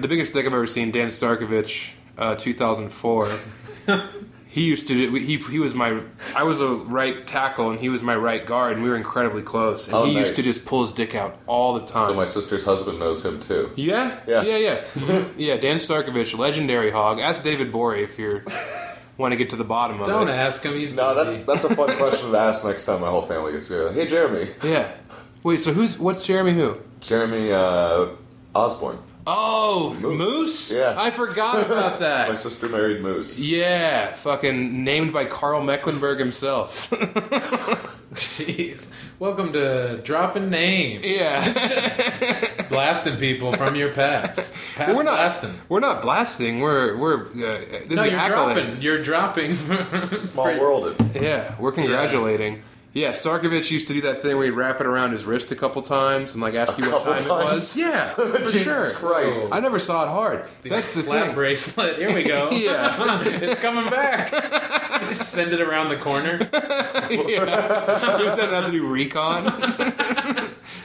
the biggest dick I've ever seen, Dan Starkovich, uh, 2004. he used to. He he was my. I was a right tackle, and he was my right guard, and we were incredibly close. And Oh, he nice. used to just pull his dick out all the time. So my sister's husband knows him too. yeah, Yeah. yeah, yeah, yeah. Dan Starkovich, legendary hog. Ask David Borey if you're want to get to the bottom of it. Don't it. ask him. He's No, busy. that's that's a fun question to ask next time my whole family gets together. Hey, Jeremy. Yeah. Wait. So who's what's Jeremy? Who? Jeremy uh, Osborne. Oh, Moose. Moose. Yeah. I forgot about that. My sister married Moose. Yeah, fucking named by Karl Mecklenburg himself. Jeez. Welcome to dropping names, yeah. blasting people from your past. Past we're not blasting. We're not blasting. We're we're. Uh, this No, is you're accolades. dropping. You're dropping. Small For- worlded. Yeah, we're congratulating. Yeah. Starkovich used to do that thing where he'd wrap it around his wrist a couple times and like ask you what couple time it was. Yeah, for Jesus sure. Christ. I never saw it hard. That's the slap thing. bracelet. Here we go. Yeah. it's coming back. Send it around the corner, yeah. He was setting out to do recon.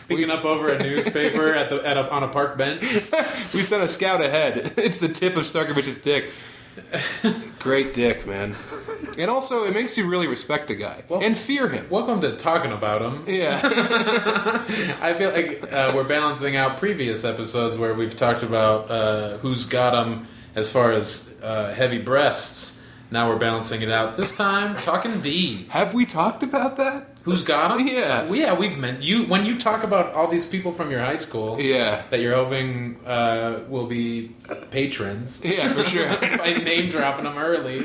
picking up over a newspaper at the at a, on a park bench. We sent a scout ahead. It's the tip of Starkovich's dick. Great dick, man. And also, it makes you really respect a guy Well- and fear him. Welcome to talking about him. Yeah. I feel like uh, we're balancing out previous episodes where we've talked about uh, who's got them as far as uh, heavy breasts. Now we're balancing it out. This time, talking D's. Have we talked about that? Who's got them? Yeah. Well, yeah. We've met you when you talk about all these people from your high school Yeah. that you're hoping uh, will be patrons. Yeah, for sure. By name dropping them early,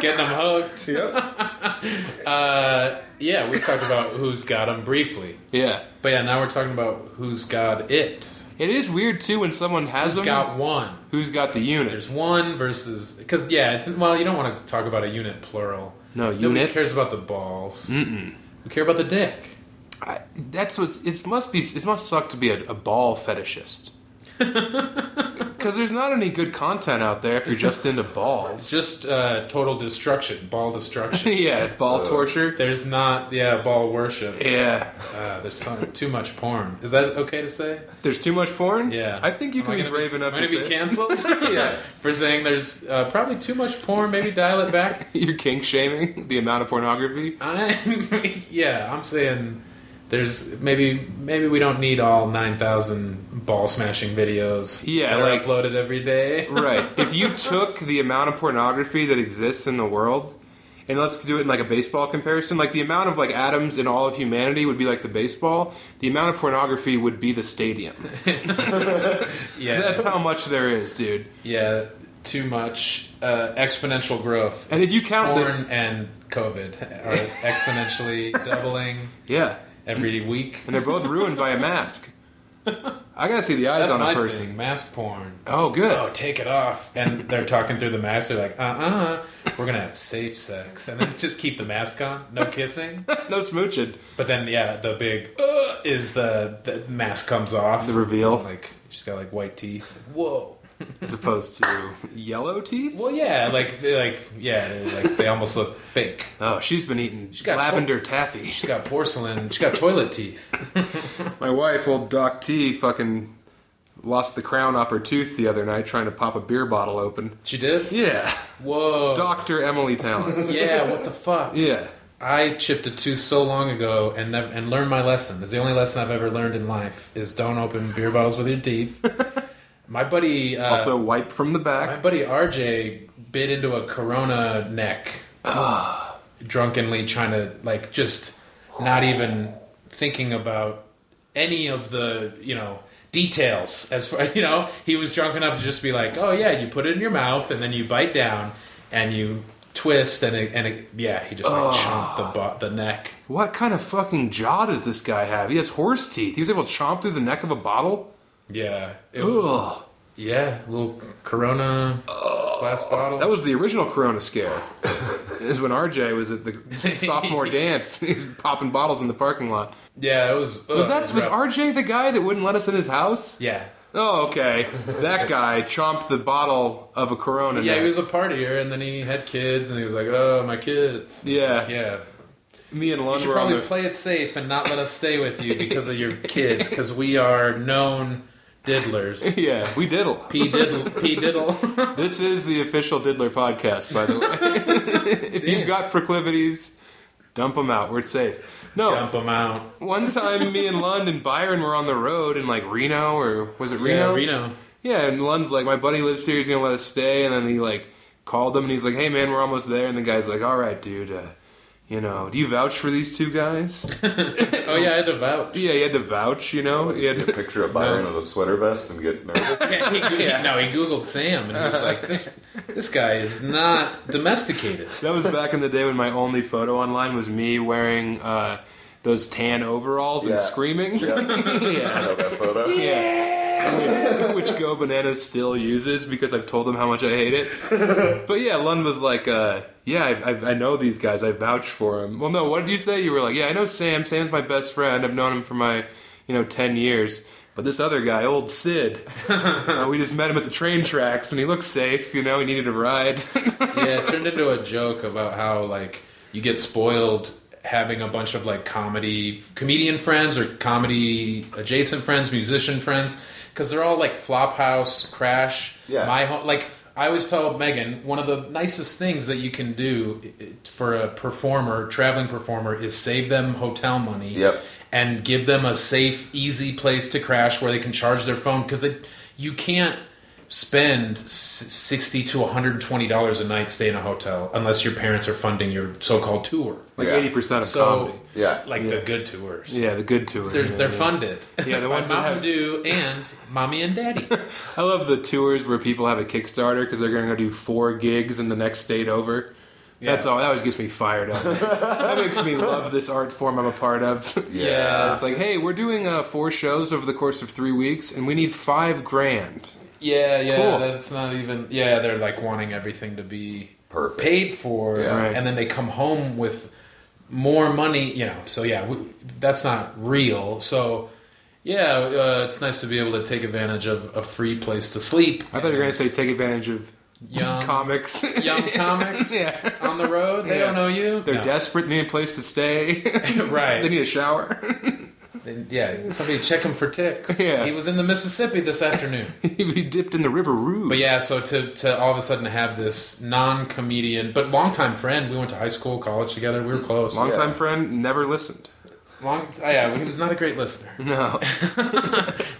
getting them hooked. Uh, yeah, we talked about who's got them briefly, Yeah. but yeah, now we're talking about who's got it. It is weird too when someone has Who's them. got one? who's got the unit? There's one versus because yeah, it's, well, you don't want to talk about a unit plural. No, units? cares about the balls. Mm-mm. We care about the dick. I, that's what's. It must be. It must suck to be a, a ball fetishist. Because there's not any good content out there if you're just into balls. It's just uh, total destruction, ball destruction. yeah, ball torture. There's not yeah ball worship. Yeah, Uh, there's some, too much porn. Is that okay to say? there's too much porn. Yeah. I think you Am can I be gonna brave enough am I to gonna say be canceled. Yeah. for saying there's uh, probably too much porn. Maybe dial it back. you're kink shaming the amount of pornography. I'm yeah. I'm saying there's maybe maybe we don't need all nine thousand ball smashing videos. Yeah, that are like- uploaded every day. right. If you took the amount of pornography that exists in the world, and let's do it in like a baseball comparison, like the amount of like atoms in all of humanity would be like the baseball. The amount of pornography would be the stadium. Yeah, That's how much there is, dude. yeah. Too much uh, exponential growth. And if you count the and COVID are exponentially doubling yeah, every week. and they're both ruined by a mask. I gotta see the eyes That's on my a person. thing. Mask porn. Oh, good. Oh, take it off. And they're talking through the mask. They're like, uh uh we're going to have safe sex. And then just keep the mask on. No kissing. no smooching. But then, yeah, the big uh, is the, the mask comes off. The reveal. Like, she's got like white teeth. Whoa. As opposed to yellow teeth. Well, yeah, like, they like, yeah, they're like they almost look fake. Oh, she's been eating got lavender taffy. She's got porcelain. She's got toilet teeth. My wife, old Doc T, fucking lost the crown off her tooth the other night trying to pop a beer bottle open. She did? Yeah, Whoa. Doctor Emily Talon. Yeah, what the fuck? Yeah, I chipped a tooth so long ago and never, and learned my lesson. It's the only lesson I've ever learned in life is don't open beer bottles with your teeth. My buddy, uh, also wipe from the back. my buddy RJ bit into a Corona neck, drunkenly trying to like just not even thinking about any of the you know details. As far you know, he was drunk enough to just be like, "Oh yeah, you put it in your mouth and then you bite down and you." Twist and it, and it, yeah, he just like chomped the bo- the neck. What kind of fucking jaw does this guy have? He has horse teeth. He was able to chomp through the neck of a bottle. Yeah, it was, yeah, little Corona glass bottle. That was the original Corona scare. is when RJ was at the sophomore dance. He was popping bottles in the parking lot. yeah, it was. Was ugh, that it was rough. RJ the guy that wouldn't let us in his house? Yeah, Oh, okay. That guy chomped the bottle of a Corona. yeah, he was a partier, and then he had kids, and he was like, "Oh, my kids." It's Yeah. like, yeah. Me and You Lund should were on probably the. play it safe and not let us stay with you because of your kids, because we are known Diddlers. Yeah, we diddle. P diddle. P diddle. This is the official Diddler podcast, by the way. if Damn. you've got proclivities, dump them out. We're safe. No, Dump them out. one time me and Lund and Byron were on the road in like Reno, or was it Reno? Yeah, Reno. Yeah, and Lund's like, my buddy lives here, he's gonna let us stay, and then he like called them and he's like, hey man, we're almost there, and the guy's like, all right, dude, uh, you know, do you vouch for these two guys? Oh yeah, I had to vouch. yeah, he had to vouch, you know, he had See a to, picture of Byron in a sweater vest and get nervous. Yeah, he, Goo- no, he googled Sam and he was like, "This this guy is not domesticated." That was back in the day when my only photo online was me wearing uh, those tan overalls and screaming. Yeah. I know that photo. Yeah. Which Go Bananas still uses because I've told them how much I hate it. But yeah, Lund was like, uh, yeah, I, I, I know these guys. I vouched for him. Well, no, what did you say? You were like, yeah, I know Sam. Sam's my best friend. I've known him for my, you know, 10 years. But this other guy, old Sid, uh, we just met him at the train tracks and he looks safe, you know, he needed a ride. Yeah, it turned into a joke about how like you get spoiled having a bunch of like comedy comedian friends or comedy adjacent friends, musician friends, because they're all like Flophouse, Crash, Yeah. my home. Like I always tell Megan, one of the nicest things that you can do for a performer, traveling performer, is save them hotel money. Yep. And give them a safe, easy place to crash where they can charge their phone because you can't spend s- sixty to one hundred and twenty dollars a night stay in a hotel unless your parents are funding your so-called tour. like Yeah. 80% of So, comedy. Yeah. like Yeah. the good tours. Yeah, the good tours. They're, yeah, they're yeah. funded. Yeah, the by ones that Mountain have- Dew and Mommy and Daddy. I love the tours where people have a Kickstarter because they're going to go do four gigs in the next state over. That's all. That always gets me fired up. that makes me love this art form I'm a part of. Yeah. It's like, hey, we're doing uh, four shows over the course of three weeks, and we need five grand. Yeah, yeah, Cool. that's not even. Yeah, they're like wanting everything to be Perfect. paid for, Yeah. Right. and then they come home with more money. You know, so yeah, we, that's not real. So yeah, uh, it's nice to be able to take advantage of a free place to sleep. I thought you were going to say take advantage of Young- comics. young comics Yeah. on the road. They Yeah. don't know you. They're No. desperate. They need a place to stay. right. they need a shower. Then, yeah, somebody check him for ticks. Yeah. He was in the Mississippi this afternoon. he dipped in the River Rouge. But yeah, so to, to all of a sudden have this non comedian, but longtime friend, we went to high school, college together, we were close. Longtime Yeah. friend, never listened. Long, oh, yeah, he was not a great listener. No.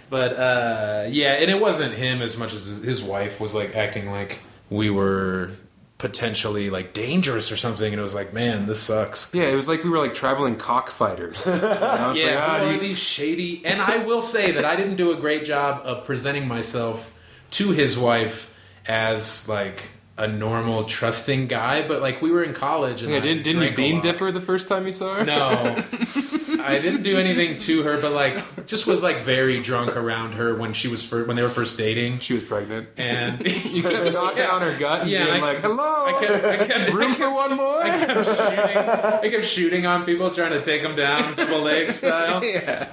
But uh, yeah, and it wasn't him as much as his, his wife was like acting like we were potentially like dangerous or something, and it was like, man, this sucks. Yeah, it was like we were like traveling cockfighters. You know, Yeah, like, ah, who are you- these shady? And I will say that I didn't do a great job of presenting myself to his wife as like a normal, trusting guy. But like we were in college, and Yeah, I didn't, didn't you bean lot. dip her the first time you saw her? No, I didn't do anything to her, but like just was like very drunk around her when she was fir- when they were first dating, She was pregnant. and You kept knocking Yeah. on her gut and Yeah, being I- like, hello, I kept, I kept, room I for one more? I kept shooting. I kept shooting on people, trying to take them down, double leg style. yeah.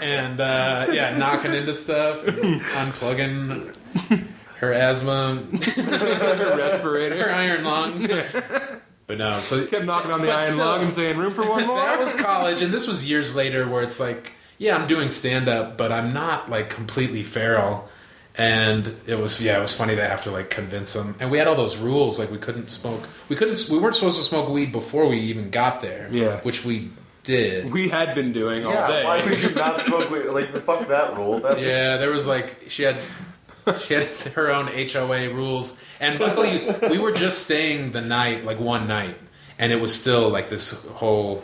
and uh, yeah, knocking into stuff, unplugging her asthma, Her her iron lung. But no, so Kept knocking on the But iron still. lung and saying, room for one more? that was college, and this was years later, where it's like, yeah, I'm doing stand up, but I'm not like completely feral. And it was yeah, it was funny to have to like convince them. And we had all those rules, like we couldn't smoke, we couldn't, we weren't supposed to smoke weed before we even got there. Yeah. which we did. we had been doing all Yeah, day. why would you not smoke weed? Like, the fuck that rule. That's Yeah, there was like she had she had her own HOA rules, and luckily we were just staying the night, like one night, and it was still like this whole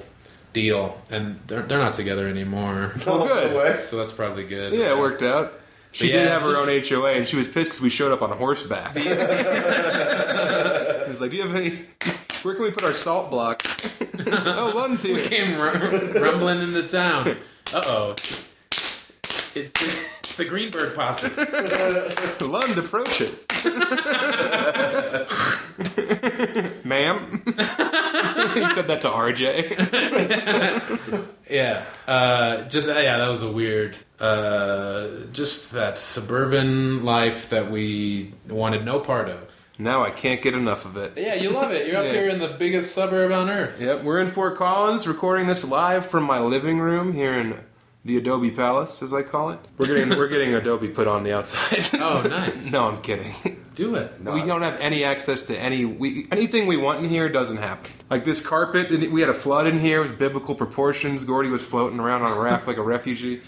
deal. And they're they're not together anymore, Well, good. So that's probably good. yeah, it worked out. She But did have her just- own HOA, and she was pissed because we showed up on horseback. He's like, "Do you have any? Where can we put our salt block?" oh, Lund's We came ru- rumbling into town. Uh oh, it's the, it's the Greenberg posse. Lund approaches. Ma'am, he said that to RJ. Yeah, uh, just uh, yeah, that was a weird. Uh, just that suburban life that we wanted no part of. Now I can't get enough of it. Yeah, you love it. You're up Yeah. here in the biggest suburb on earth. Yep, we're in Fort Collins, recording this live from my living room here in the Adobe Palace, as I call it. We're getting we're getting Adobe put on the outside. Oh, nice. no, I'm kidding. Do it. we don't have any access to any we, anything we want in here doesn't happen. Like this carpet, we had a flood in here. It was biblical proportions. Gordy was floating around on a raft like a refugee.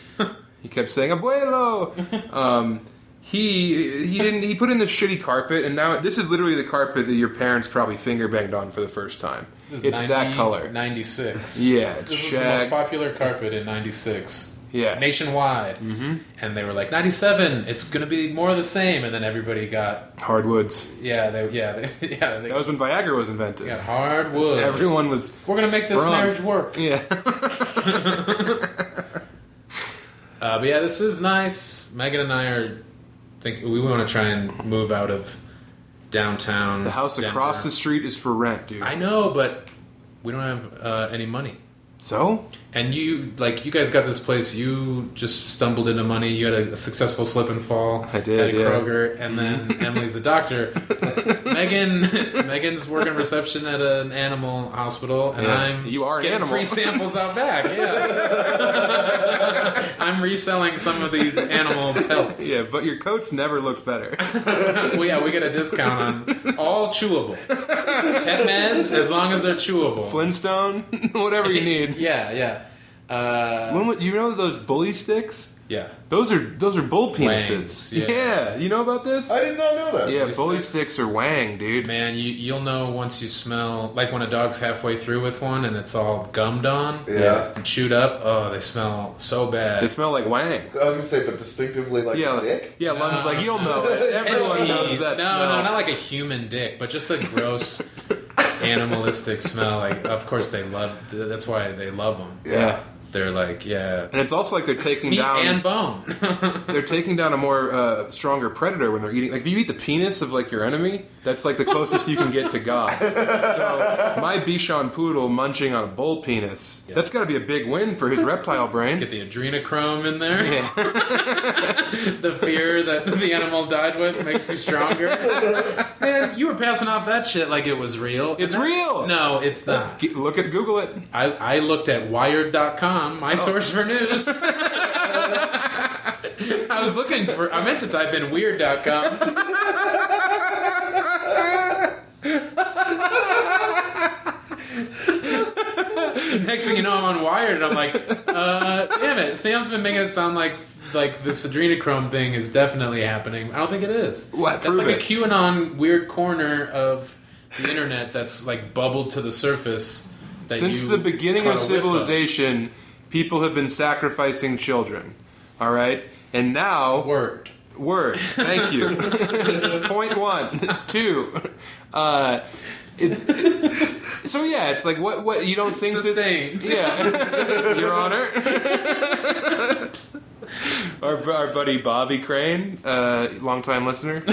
He kept saying "abuelo." Um, he he didn't. He put in the shitty carpet, and now this is literally the carpet that your parents probably finger banged on for the first time. This is It's that color. 96. Yeah, it's This was the most popular carpet in 96. Yeah. Nationwide. Mm-hmm. And they were like, 97, it's going to be more of the same. And then everybody got, Hardwoods. yeah, they, yeah, they, yeah, they That was when Viagra was invented. got hardwood. Everyone was. We're going to make this marriage work. Yeah. Uh, but yeah, this is nice. Megan and I are think we want to try and move out of downtown. The house across the street is for rent, dude. I know, but we don't have uh, any money. so? And you, like, you guys got this place. You just stumbled into money. You had a, a successful slip and fall. I did, At yeah. Kroger, and then Emily's a doctor. Megan, Megan's working reception at an animal hospital, and Yeah. I'm You are an getting animal. free samples out back. Yeah, I'm reselling some of these animal pelts. Yeah, but your coats never looked better. well, yeah, we get a discount on all chewables, pet meds, as long as they're chewable. Flintstone, whatever you need. Yeah, yeah. Uh, When, would- you know those bully sticks? yeah. Those are those are bull penises. Wangs, yeah. you know about this? I did not know that. yeah, bully bully sticks. sticks are wang, dude. Man, you you'll know once you smell like when a dog's halfway through with one and it's all gummed on Yeah. and chewed up. Oh, they smell so bad. They smell like wang. I was gonna say, but distinctively like Yeah, dick. yeah. Lund's like you'll know it. And Everyone knows that no, smell. no, not like a human dick, but just a gross animalistic smell. Like, of course they love. That's why they love them. yeah. They're like, yeah, And it's also like they're taking meat down. and bone. they're taking down a more uh, stronger predator when they're eating. Like if you eat the penis of like your enemy, that's like the closest you can get to God. So my Bichon poodle munching on a bull penis. Yeah. That's got to be a big win for his reptile brain. Get the adrenochrome in there. Yeah. the fear that the animal died with makes you stronger. Man, you were passing off that shit like it was real. It's real. No, it's not. Look at Google it. I, I looked at Wired.com, Oh. my source for news. I was looking for. I meant to type in Weird.com. Next thing you know, I'm on Wired, and I'm like, uh, damn it! Sam's been making it sound like like this adrenochrome thing is definitely happening. I don't think it is. What? That's like it. a QAnon weird corner of the internet that's like bubbled to the surface. that Since the beginning of civilization, people have been sacrificing children. All right, and now Word. Word. Thank you. Point one. Two. Uh, it, so yeah, it's like what? What you don't think? Sustained. That, yeah, Your Honor. our, our buddy Bobby Crane, uh, longtime listener,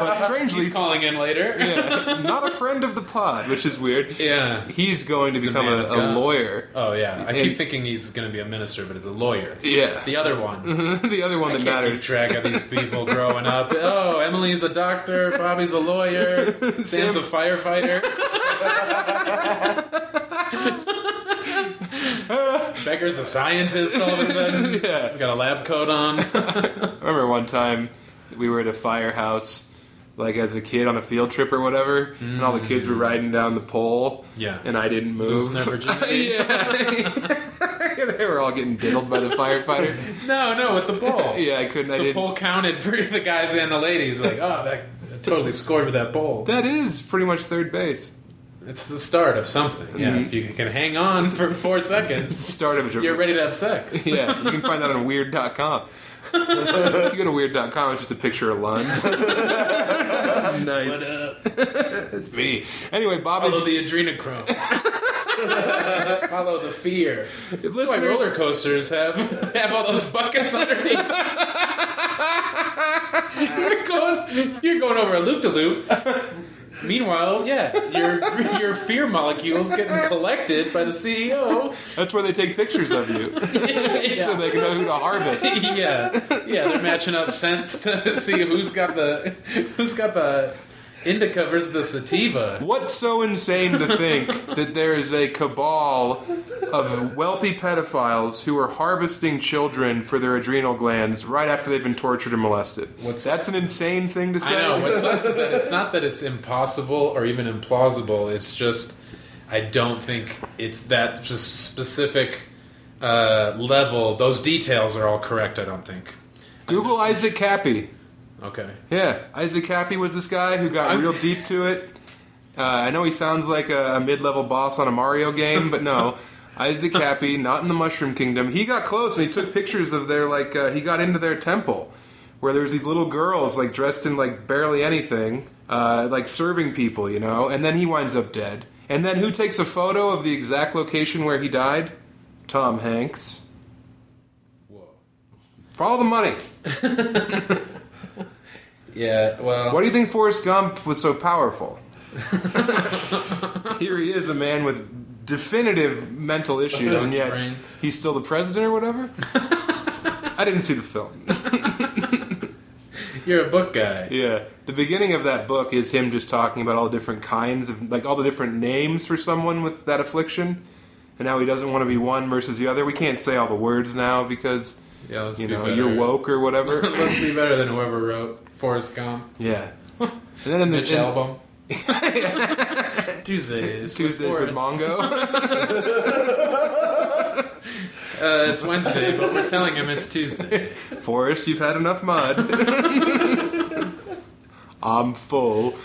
but strangely, He's calling in later. yeah, not a friend of the pod, which is weird. Yeah. He's going to He's become man a, a lawyer. Oh yeah. I And- keep thinking he's going to be a minister, but he's a lawyer. Yeah, The other one. the other one I that can't keep track of these people growing up. Oh, Emily's a doctor. Bobby's a lawyer. Sam's a firefighter. Becker's a scientist all of a sudden. Yeah. Got a lab coat on. I remember one time we were at a firehouse, like as a kid on a field trip or whatever, and all the kids were riding down the pole. Yeah. And I didn't move. Yeah. they were all getting diddled by the firefighters. No, no, with the pole. Yeah, I couldn't. I The didn't. pole counted for the guys and the ladies. Like, oh, that totally scored with that pole. That is pretty much third base. It's the start of something. Yeah, Mhm. if you can hang on for four seconds, Start of a you're ready to have sex. Yeah, you can find that on weird.com. you go to weird.com, it's just a picture of Lund. What nice. up? It's me. Anyway, Bobby's. Follow the adrenochrome. Follow the fear. That's why roller coasters have have all those buckets underneath. you're going, you're going over a loop to loop. Meanwhile, yeah, your your fear molecules getting collected by the CEO. That's where they take pictures of you. so they can know who to harvest. yeah, yeah, they're matching up scents to see who's got the who's got the Indica versus the sativa. What's so insane to think that there is a cabal of wealthy pedophiles who are harvesting children for their adrenal glands right after they've been tortured and molested? What's- That's an insane thing to say. I know. What sucks is that it's not that it's impossible or even implausible. It's just I don't think it's that sp- specific uh, level. Those details are all correct. I don't think. Google Isaac Kappy. Okay. Yeah, Isaac Kappy was this guy who got I'm- real deep to it. Uh, I know he sounds like a, a mid-level boss on a Mario game, but no. Isaac Kappy, not in the Mushroom Kingdom. He got close and he took pictures of their like uh, he got into their temple where there was these little girls like dressed in like barely anything, uh, like serving people, you know. And then he winds up dead. And then who takes a photo of the exact location where he died? Tom Hanks. Whoa. Follow the money. Yeah. Well. Why do you think Forrest Gump was so powerful? Here he is, a man with definitive mental issues, and yet Brains. he's still the president or whatever. I didn't see the film. You're a book guy. Yeah, the beginning of that book is him just talking about all the different kinds of, like all the different names for someone with that affliction, and how he doesn't want to be one versus the other. We can't say all the words now because Yeah. Let's you be know better. you're woke or whatever. let's be better than whoever wrote Forrest Gump. yeah, and then in the Mitch Albom. Tuesdays. Tuesdays with Forrest. Mongo. Uh, it's Wednesday, but we're telling him it's Tuesday. Forrest, you've had enough mud. I'm full.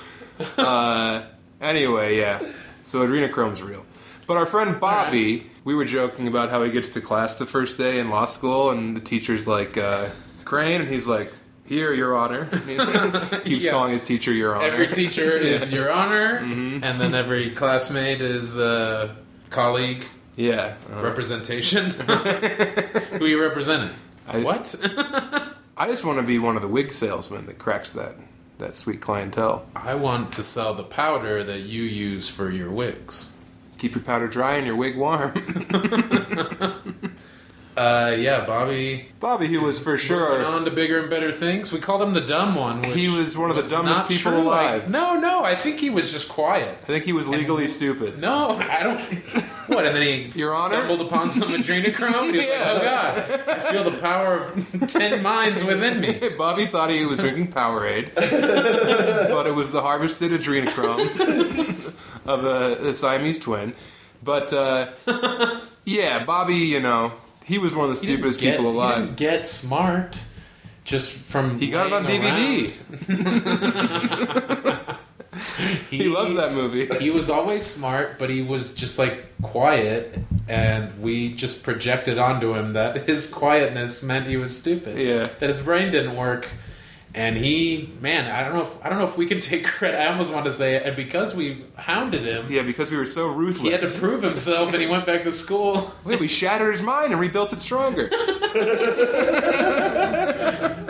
Uh, anyway, yeah. So adrenochrome's real. But our friend Bobby, we were joking about how he gets to class the first day in law school, and the teacher's like, uh, Crane, and he's like, here, Your Honor. Keeps Yeah. calling his teacher Your Honor. Every teacher is your honor, and then every classmate is uh, colleague yeah. uh, representation. Who you representing? I- what? I just want to be one of the wig salesmen that cracks that, that sweet clientele. I want to sell the powder that you use for your wigs. Keep your powder dry and your wig warm. Uh, yeah, Bobby. Bobby, he was for sure. on to bigger and better things. We called him the dumb one. Which He was one of the dumbest people true. alive. No, no, I think he was just quiet. I think he was legally stupid. No, I don't. What? And then he Your Honor? stumbled upon some adrenochrome. And he was Yeah. like, "Oh God, I feel the power of ten minds within me." Bobby thought he was drinking Powerade, but it was the harvested adrenochrome of a, a Siamese twin. But uh, yeah, Bobby, you know, he was one of the He didn't stupidest get- people He alive. didn't get smart just from. He got it on laying DVD. around. He loves that movie. He was always smart, but he was just like quiet, and we just projected onto him that his quietness meant he was stupid. Yeah. that his brain didn't work, and he, man, I don't know if I don't know if we can take credit. I almost want to say it, and because we hounded him, Yeah, because we were so ruthless. he had to prove himself, and he went back to school. Wait, we shattered his mind and rebuilt it stronger.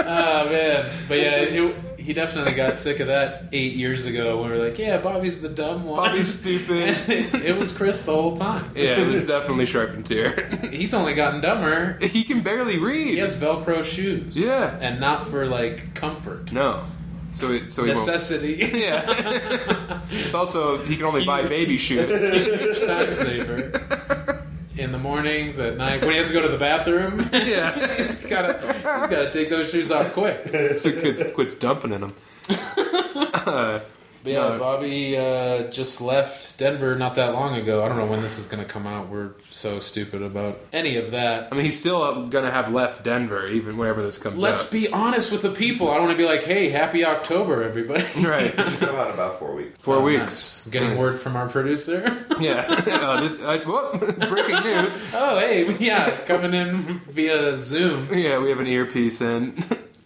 Oh man, but yeah, it, he definitely got sick of that eight years ago when we were like, yeah, Bobby's the dumb one. Bobby's stupid. it was Chris the whole time. Yeah, it was definitely Sharpentier. He's only gotten dumber. he can barely read. He has Velcro shoes. Yeah. and not for like comfort, No. So it, so he necessity. Yeah. it's also he can only buy baby shoes. Time saver. In the mornings, at night, when he has to go to the bathroom, Yeah. he's gotta he's gotta take those shoes off quick. So kids quits dumping in them. But yeah, No. Bobby uh, just left Denver not that long ago. I don't know when this is going to come out. We're so stupid about any of that. I mean, he's still gonna have left Denver even whenever this comes out. Let's out. be honest with the people. I don't want to be like, "Hey, happy October, everybody." right. It's come out in about four weeks. Four Oh, weeks. nice. Getting Nice. word from our producer. Yeah. oh, this, I, whoop, breaking news. oh, hey, yeah, coming in via Zoom. Yeah, we have an earpiece in.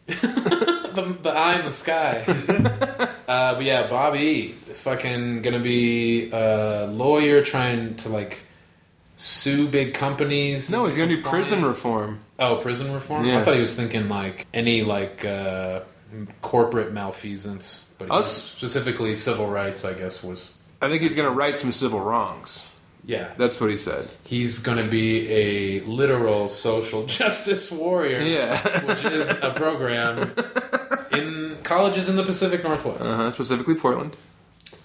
the, the eye in the sky. Uh, but yeah, Bobby, fucking gonna be a lawyer trying to like sue big companies. No, he's gonna do prison reform. Oh, prison reform. Yeah. I thought he was thinking like any like uh, corporate malfeasance, but Us- specifically civil rights. I guess was I think he's gonna right some civil wrongs. yeah. That's what he said. He's gonna be a literal social justice warrior. Yeah. which is a program in colleges in the Pacific Northwest. Uh-huh, specifically Portland.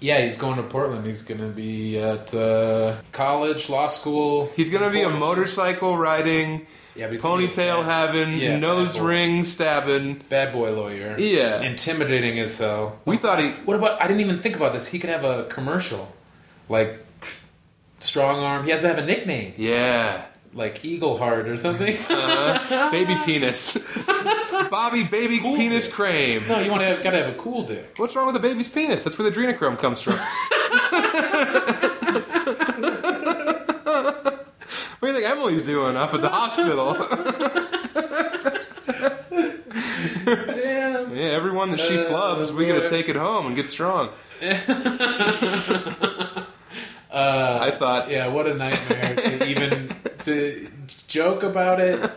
Yeah, he's going to Portland. He's going to be at uh, college, law school. He's gonna be a motorcycle riding, Yeah, he's gonna be a ponytail bad- having, Yeah, nose ring stabbing. bad boy lawyer. Yeah. intimidating as hell. We thought he. What about? I didn't even think about this. He could have a commercial, like strong arm. He has to have a nickname, Yeah. Like Eagle Heart or something. Baby penis. Bobby Baby Cool Penis dick. Cream. no, you want to have, gotta have a cool dick. What's wrong with the baby's penis? That's where the adrenochrome comes from. what do you think Emily's doing up at the hospital? Damn. yeah, everyone that she Uh, flubs, we gotta take it home and get strong. I thought, Yeah, what a nightmare to even to joke about it.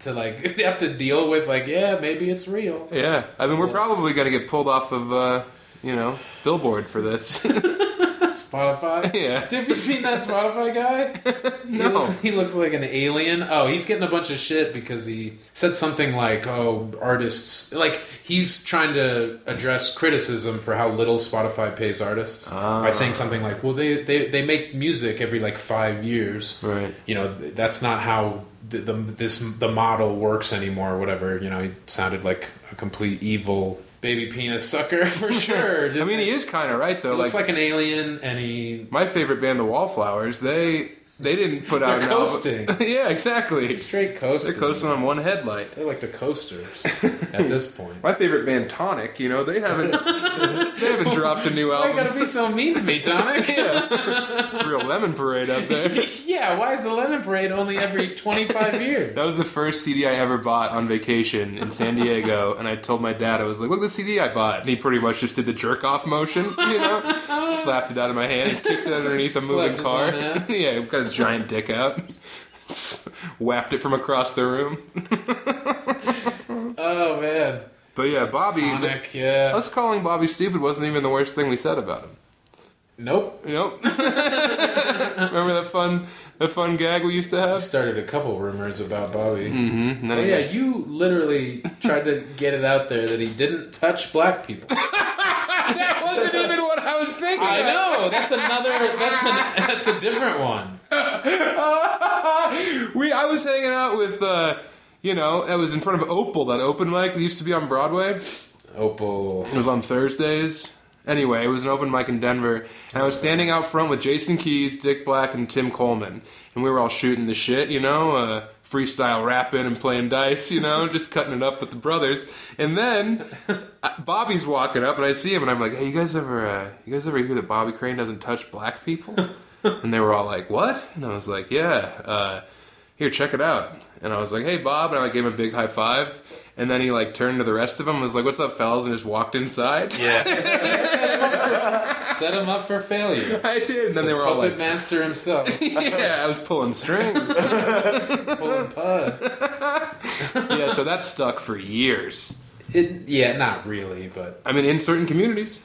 To like have to deal with like, yeah, maybe it's real. yeah. I mean, we're probably gonna get pulled off of, uh, you know, Billboard for this. Spotify. yeah. Have you seen that Spotify guy? He No. looks, he looks like an alien. Oh, he's getting a bunch of shit because he said something like, "Oh, artists." Like he's trying to address criticism for how little Spotify pays artists Ah. by saying something like, "Well, they, they they make music every like five years. Right. You know, that's not how the, the this the model works anymore. Or whatever. You know, he sounded like a complete evil baby penis sucker for sure. I mean, he is kind of right though. He looks like like an alien, and he my favorite band, the Wallflowers, they they didn't put out an album- coasting. yeah, exactly. straight coasting. They're coasting on one headlight. They're like the coasters at this point. My favorite band, Tonic. You know, they haven't they haven't dropped a new album. Why you gotta be so mean to me, Tonic? Yeah, it's a real lemon parade up there. yeah, why is the Lemon Parade only every 25 years? That was the first CD I ever bought on vacation in San Diego, and I told my dad I was like, "Look, the CD I bought," and he pretty much just did the jerk off motion, you know, slapped it out of my hand, and kicked it underneath a moving car. yeah, got his giant dick out, whapped it from across the room. Oh, man. But yeah, Bobby. Tonic, yeah. Us calling Bobby stupid wasn't even the worst thing we said about him. Nope. Nope. Remember that fun that fun gag we used to have? started a couple rumors about Bobby. Mm-hmm. Oh, yeah, you literally tried to get it out there that he didn't touch black people. that wasn't even what I was thinking. I of. know. That's another. That's an, that's a different one. we I was hanging out with uh you know, I was in front of Opal, that open mic that used to be on Broadway. Opal. It was on Thursdays. Anyway, it was an open mic in Denver, and I was standing out front with Jason Keys, Dick Black, and Tim Coleman, and we were all shooting the shit, you know, uh, freestyle rapping and playing dice, you know, just cutting it up with the brothers. And then uh, Bobby's walking up, and I see him, and I'm like, "Hey, you guys ever, uh, you guys ever hear that Bobby Crane doesn't touch black people?" and they were all like, "What?" And I was like, "Yeah, uh, here, check it out." And I was like, "Hey, Bob," and I gave him a big high five. And then he like turned to the rest of them and was like, "What's up, fellas?" and just walked inside. Yeah. set, him up for, set him up for failure. I did. And then they were all Puppet like, master himself. "Yeah, I was pulling strings." Pulling pud. yeah, so that stuck for years. It, yeah, not really, but I mean, in certain communities,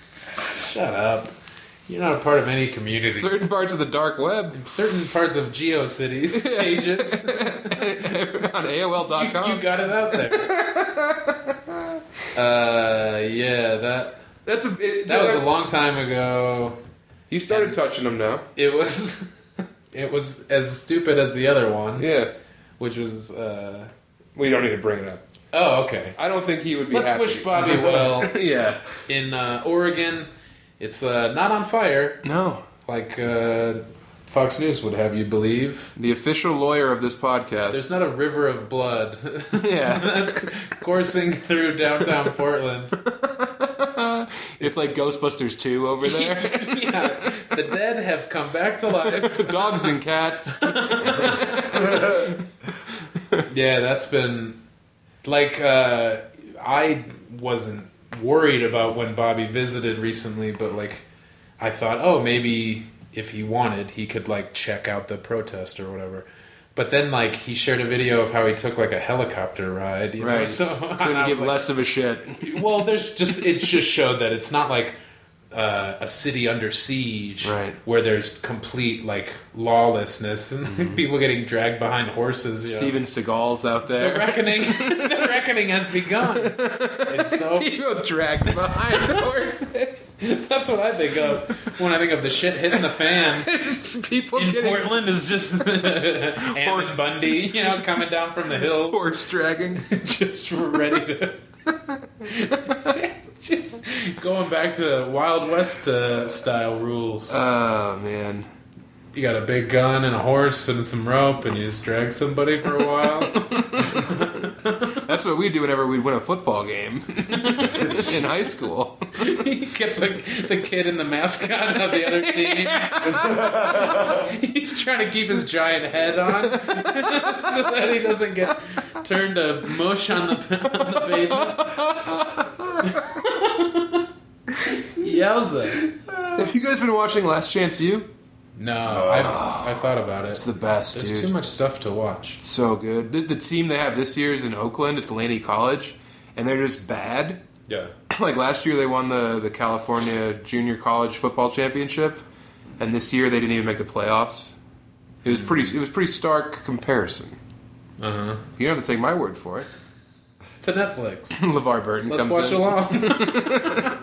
shut up. You're not a part of any community. certain parts of the dark web, Certain parts of GeoCities pages. on AOL.com. you AOL.com. got it out there. Uh, yeah, that That's a. It, that was a long time ago. He started touching them now. It was it was as stupid as the other one, Yeah, which was uh, we don't need to bring it up. oh okay. I don't think he would be. Let's happy. wish Bobby well yeah. in uh, Oregon. It's uh, not on fire No. like uh, Fox News would have you believe. The official lawyer of this podcast. There's not a river of blood yeah. that's coursing through downtown Portland. It's like Ghostbusters 2 over there. yeah, the dead have come back to life. Dogs and cats. Yeah, that's been like uh, I wasn't worried about when Bobby visited recently, but like I thought, oh, maybe if he wanted, he could like check out the protest or whatever. But then, like, he shared a video of how he took like a helicopter ride. You Know? Right. So I Couldn't give like, less of a shit. well, there's just it just showed that it's not like uh, a city under siege, Right. where there's complete like lawlessness and people getting dragged behind horses. you know. Steven Seagal's out there. the reckoning, the reckoning has begun. It's so People dragged behind horses. that's what I think of when I think of the shit hitting the fan. People In getting Portland is just Ammon Bundy, you know, coming down from the hills. horse dragging. just ready to just going back to Wild West uh, style rules. Oh man. you got a big gun and a horse and some rope, and you just drag somebody for a while. That's what we do whenever we'd win a football game in high school. you get the, the kid and the mascot of the other team. He's trying to keep his giant head on so that he doesn't get turned to mush on the on the pavement. Yowza. Have you guys been watching Last Chance U? No, I've, I thought about it. It's the best, There's dude. too much stuff to watch. It's so good. The, the team they have this year is in Oakland at Delaney College, and they're just bad. Yeah. like last year, they won the the California Junior College Football Championship, and this year they didn't even make the playoffs. It was pretty. It was pretty stark comparison. Uh huh. You don't have to take my word for it. To Netflix. LeVar Burton Let's comes watch in. along.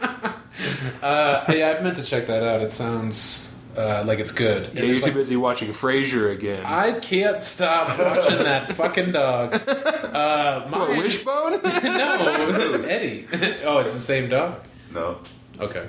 uh, yeah, I've meant to check that out. It sounds uh, like it's good. Yeah, you're too busy watching Frasier again. I can't stop watching that fucking dog. Uh, what, Wishbone? no, Eddie. oh, it's the same dog. No. Okay.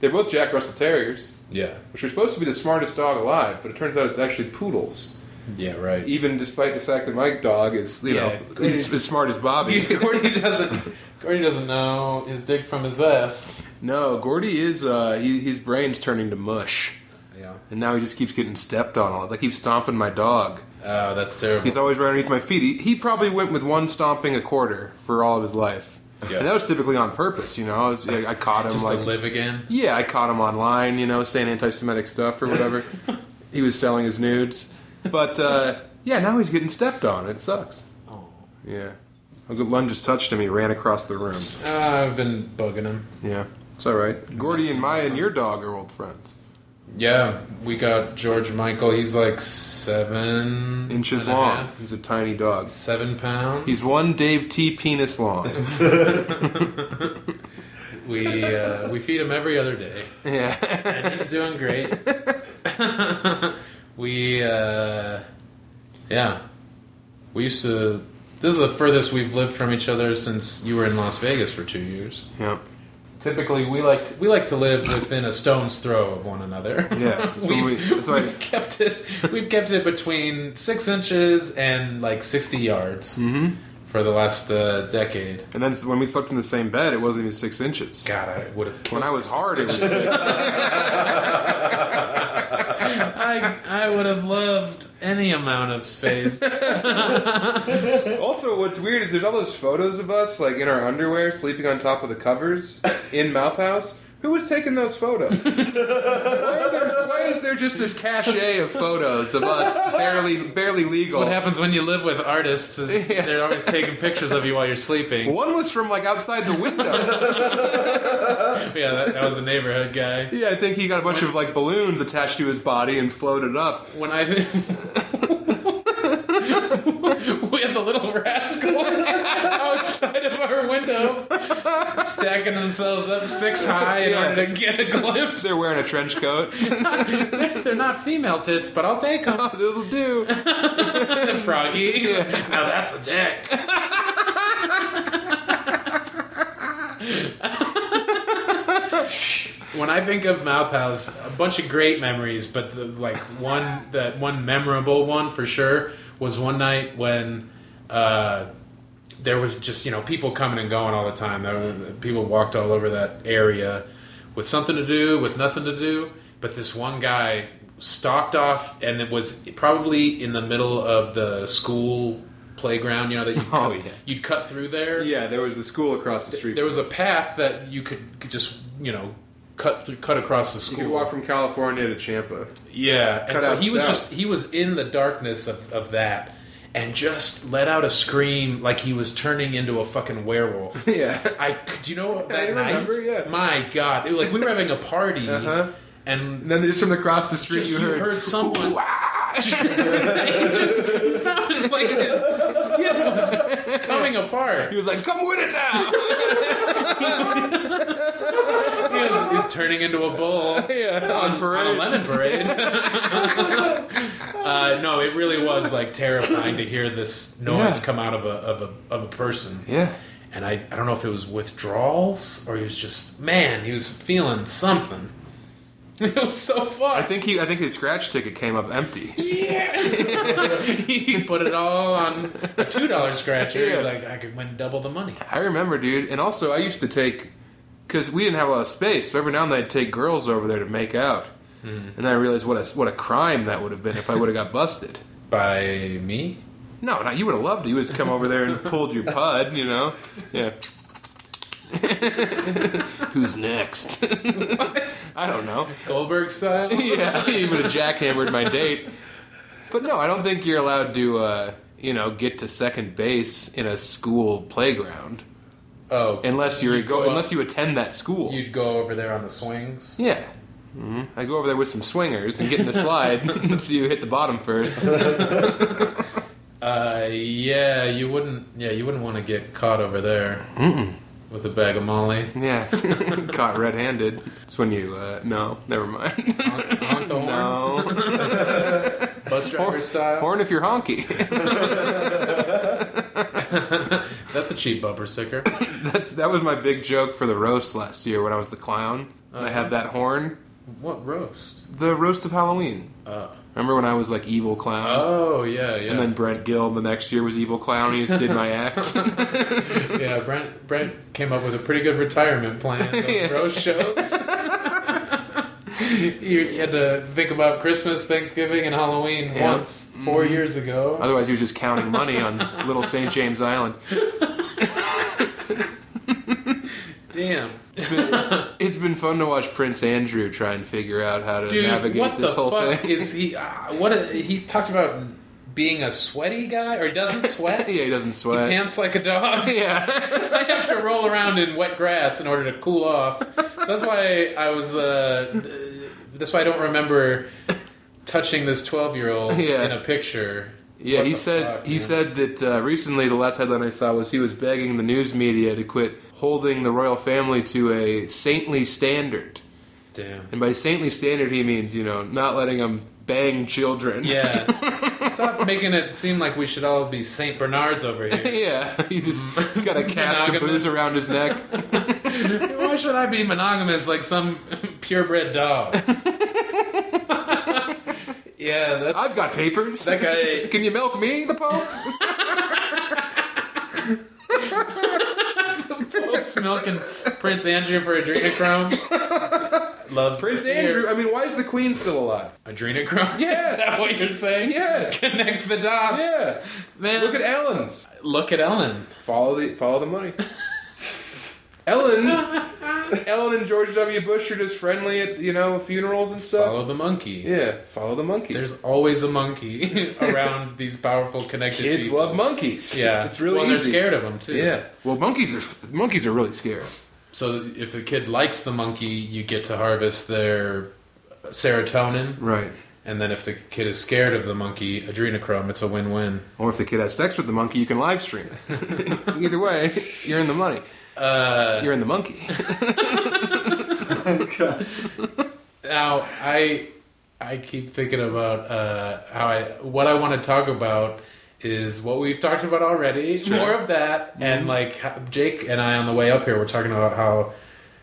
They're both Jack Russell Terriers, Yeah. which are supposed to be the smartest dog alive, but it turns out it's actually poodles. Yeah. Right. Even despite the fact that my dog is, you Yeah. know, he's as smart as Bobby. Gordy doesn't. Gordy doesn't know his dick from his ass. no, Gordy is, uh, he, his brain's turning to mush. Yeah. And now he just keeps getting stepped on. all I keep stomping my dog. Oh, that's terrible. He's always right underneath my feet. He, he probably went with one stomping a quarter for all of his life. Yeah. And that was typically on purpose, you know. I, was, I caught him just like to live again. Yeah, I caught him online, you know, saying anti-Semitic stuff or whatever. he was selling his nudes, but uh, yeah, now he's getting stepped on. It sucks. Oh. Yeah, a good lung just touched him. He ran across the room. Uh, I've been bugging him. Yeah, it's all right. Gordy and Maya and your dog are old friends. Yeah, we got George Michael. He's like seven Inches long. half. He's a tiny dog. seven pounds. He's one Dave T penis long. we uh, we feed him every other day, yeah. and he's doing great. we uh, yeah, we used to. This is the furthest we've lived from each other since you were in Las Vegas for two years. Yep. Typically, we like to, we like to live within a stone's throw of one another. Yeah, that's we've, we- that's we've kept it. We've kept it between six inches and like sixty yards Mm-hmm. for the last uh, decade. And then when we slept in the same bed, it wasn't even six inches. God, I would have. When I was hard, it was. I I would have loved any amount of space. Also, what's weird is there's all those photos of us, like in our underwear, sleeping on top of the covers in Mouth House. Who was taking those photos? why, are there, why is there just this cachet of photos of us barely barely legal? what happens when you live with artists is Yeah. they're always taking pictures of you while you're sleeping. One was from like outside the window. Yeah, that, that was a neighborhood guy. yeah, I think he got a bunch of like balloons attached to his body and floated up. When I we had the little rascals outside of our window, stacking themselves up six high in Yeah. order to get a glimpse. They're wearing a trench coat. They're not female tits, but I'll take them. It'll do. Froggy. Now that's a dick. when I think of Mouth House, a bunch of great memories, but the, like one that one memorable one for sure was one night when uh, there was just you know people coming and going all the time. There were, people walked all over that area with something to do, with nothing to do. But this one guy stalked off, and it was probably in the middle of the school playground. You know that you Oh, cut, yeah. you'd cut through there. Yeah, there was the school across the street. There was a path that you could could just you know cut through, cut across the school. You school. could walk from California to Champa. Yeah, and Cut so out he was south. just he was in the darkness of, of that, and just let out a scream like he was turning into a fucking werewolf. Yeah. I do you know that I night? yeah. My God, it, like we were having a party, Uh-huh. and And then just from across the street, you heard, heard someone. Just sounded like his skin was coming apart. He was like, "Come with it now." He was, he was turning into a bull. yeah, on on a parade. lemon parade. uh, no, it really was like terrifying to hear this noise Yeah. come out of a of a of a person. Yeah. And I, I don't know if it was withdrawals or he was just man, he was feeling something. It was so fun. I think he. I think his scratch ticket came up empty. yeah. he put it all on a two dollar scratcher. Yeah. He's like, I could win double the money. I remember, dude. And also, I used to take because we didn't have a lot of space. So every now and then, I'd take girls over there to make out. And then I realized what a what a crime that would have been if I would have got busted. By me? No, no, you would have loved it. You would have come over there and pulled your pud, you know? Yeah. Who's next? I don't know. Goldberg style? Yeah, you would have jackhammered my date. But no, I don't think you're allowed to, uh, you know, get to second base in a school playground Oh. unless you're You'd go, go up- unless you attend that school. You'd go over there on the swings. yeah. hmm I go over there with some swingers and get in the slide and see who hit the bottom first. Uh, yeah, you wouldn't. Yeah, you wouldn't want to get caught over there with a bag of Molly. Yeah, caught red-handed. It's when you uh, no, never mind. Honk, honk the horn, no, bus driver style. horn if you're honky. That's a cheap bumper sticker. That's that was my big joke for the roast last year when I was the clown. And I had uh-huh. that horn. What roast? The roast of Halloween. Oh, Remember when I was like evil clown? oh yeah, yeah. And then Brent Gill the next year was evil clown. He just did my act. yeah, Brent Brent came up with a pretty good retirement plan. Those roast shows. you, you had to think about Christmas, Thanksgiving, and Halloween Yeah. once 4 years ago. Otherwise, he was just counting money on Little St. James Island. Damn. It's been fun to watch Prince Andrew try and figure out how to Dude, navigate this whole thing. is he? Uh, what a, he talked about being a sweaty guy, or he doesn't sweat. yeah, he doesn't sweat. He pants like a dog. yeah. I have to roll around in wet grass in order to cool off. So that's why I was. Uh, that's why I don't remember touching this twelve-year-old Yeah. in a picture. Yeah, What he said fuck, he man? said that uh, recently the last headline I saw was he was begging the news media to quit holding the royal family to a saintly standard. Damn. And by saintly standard he means, you know, not letting them bang children. Yeah. Stop making it seem like we should all be Saint Bernards over here. yeah, he just got a cask of booze around his neck. Why should I be monogamous like some purebred dog? yeah, that's I've got papers. that guy. Can you milk me, the Pope? Pope's milking Prince Andrew for adrenochrome. Loves Prince Andrew. I mean, why is the Queen still alive? Adrenochrome. Yes. Is that what you're saying? Yes. Connect the dots. Yeah. Man. Look at Ellen. look at Ellen. Follow the follow the money. Ellen, Ellen and George W. Bush are just friendly at you know funerals and stuff. Follow the monkey. Yeah, follow the monkey. There's always a monkey around these powerful connected Kids people. love monkeys. Yeah, it's really well, easy. they're scared of them too. Yeah, well, monkeys are monkeys are really scary. So if the kid likes the monkey, you get to harvest their serotonin, Right. and then if the kid is scared of the monkey, adrenochrome. It's a win-win. Or if the kid has sex with the monkey, you can live stream it. Either way, you're in the money. Uh, You're in the monkey. now I I keep thinking about uh, how I what I want to talk about is what we've talked about already. More of that, and like Jake and I on the way up here, we're talking about how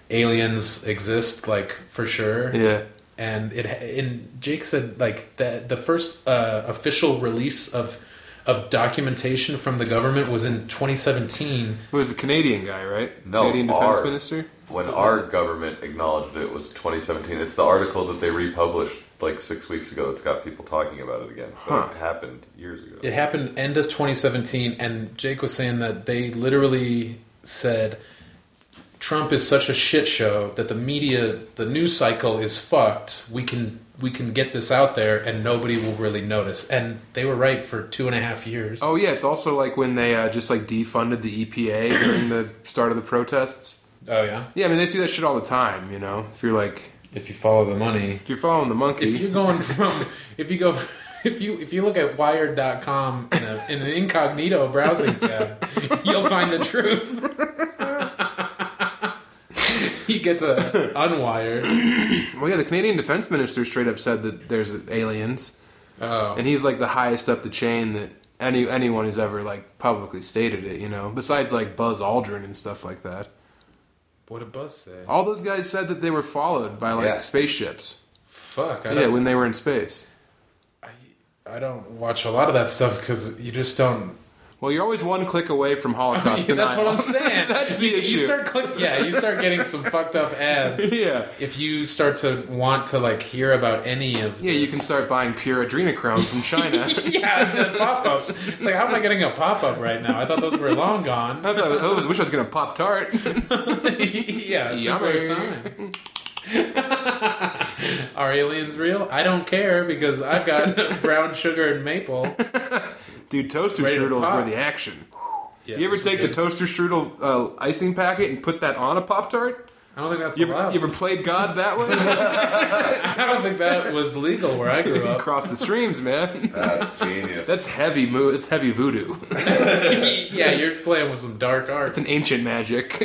aliens exist, like for sure. yeah. and it and Jake said like the the first uh, official release of of documentation from the government was in 2017. Who was the Canadian guy, right? No, Canadian Defense our- Minister. When our government acknowledged it was 2017. It's the article that they republished like six weeks ago that's got people talking about it again. But Huh. it happened years ago. It happened end of 2017, and Jake was saying that they literally said Trump is such a shit show that the media, the news cycle is fucked. We can we can get this out there and nobody will really notice. And they were right for two and a half years. Oh yeah, it's also like when they uh, just like defunded the EPA during the start of the protests. Oh yeah. Yeah, I mean they do that shit all the time. You know, if you're like If you follow the money, if you're following the monkey, if you're going from if you go if you if you look at wired.com in, a, in an incognito browsing tab you'll find the truth. You get to unwired well, yeah, the Canadian Defense Minister straight up said that there's aliens, oh. And he's like the highest up the chain that any anyone who's ever like publicly stated it. You know, besides like Buzz Aldrin and stuff like that. What did buzz say All those guys said that they were followed by like Yeah. spaceships. fuck I Yeah, don't, when they were in space. I, I don't watch a lot of that stuff because you just don't Well, you're always one click away from Holocaust that's what. I'm saying That's the you, issue. you start click, yeah you start getting some fucked up ads yeah. if you start to want to like hear about any of Yeah, you can start buying pure adrenochrome from China. yeah, the pop-ups. It's like, how am I getting a pop-up right now? I thought those were long gone. I thought I was, wish I was gonna pop tart. yeah, great time. Are aliens real? I don't care because I've got brown sugar and maple. Dude, toaster Ready to strudels pop. were the action. Yeah, you ever those were take the good. toaster strudel uh, icing packet and put that on a pop tart? I don't think that's You ever, allowed. you ever played God that way? I don't think that was legal where I grew you up. cross the streams, man. That's genius. That's heavy. Mo- it's heavy voodoo. yeah, you're playing with some dark arts. It's an ancient magic.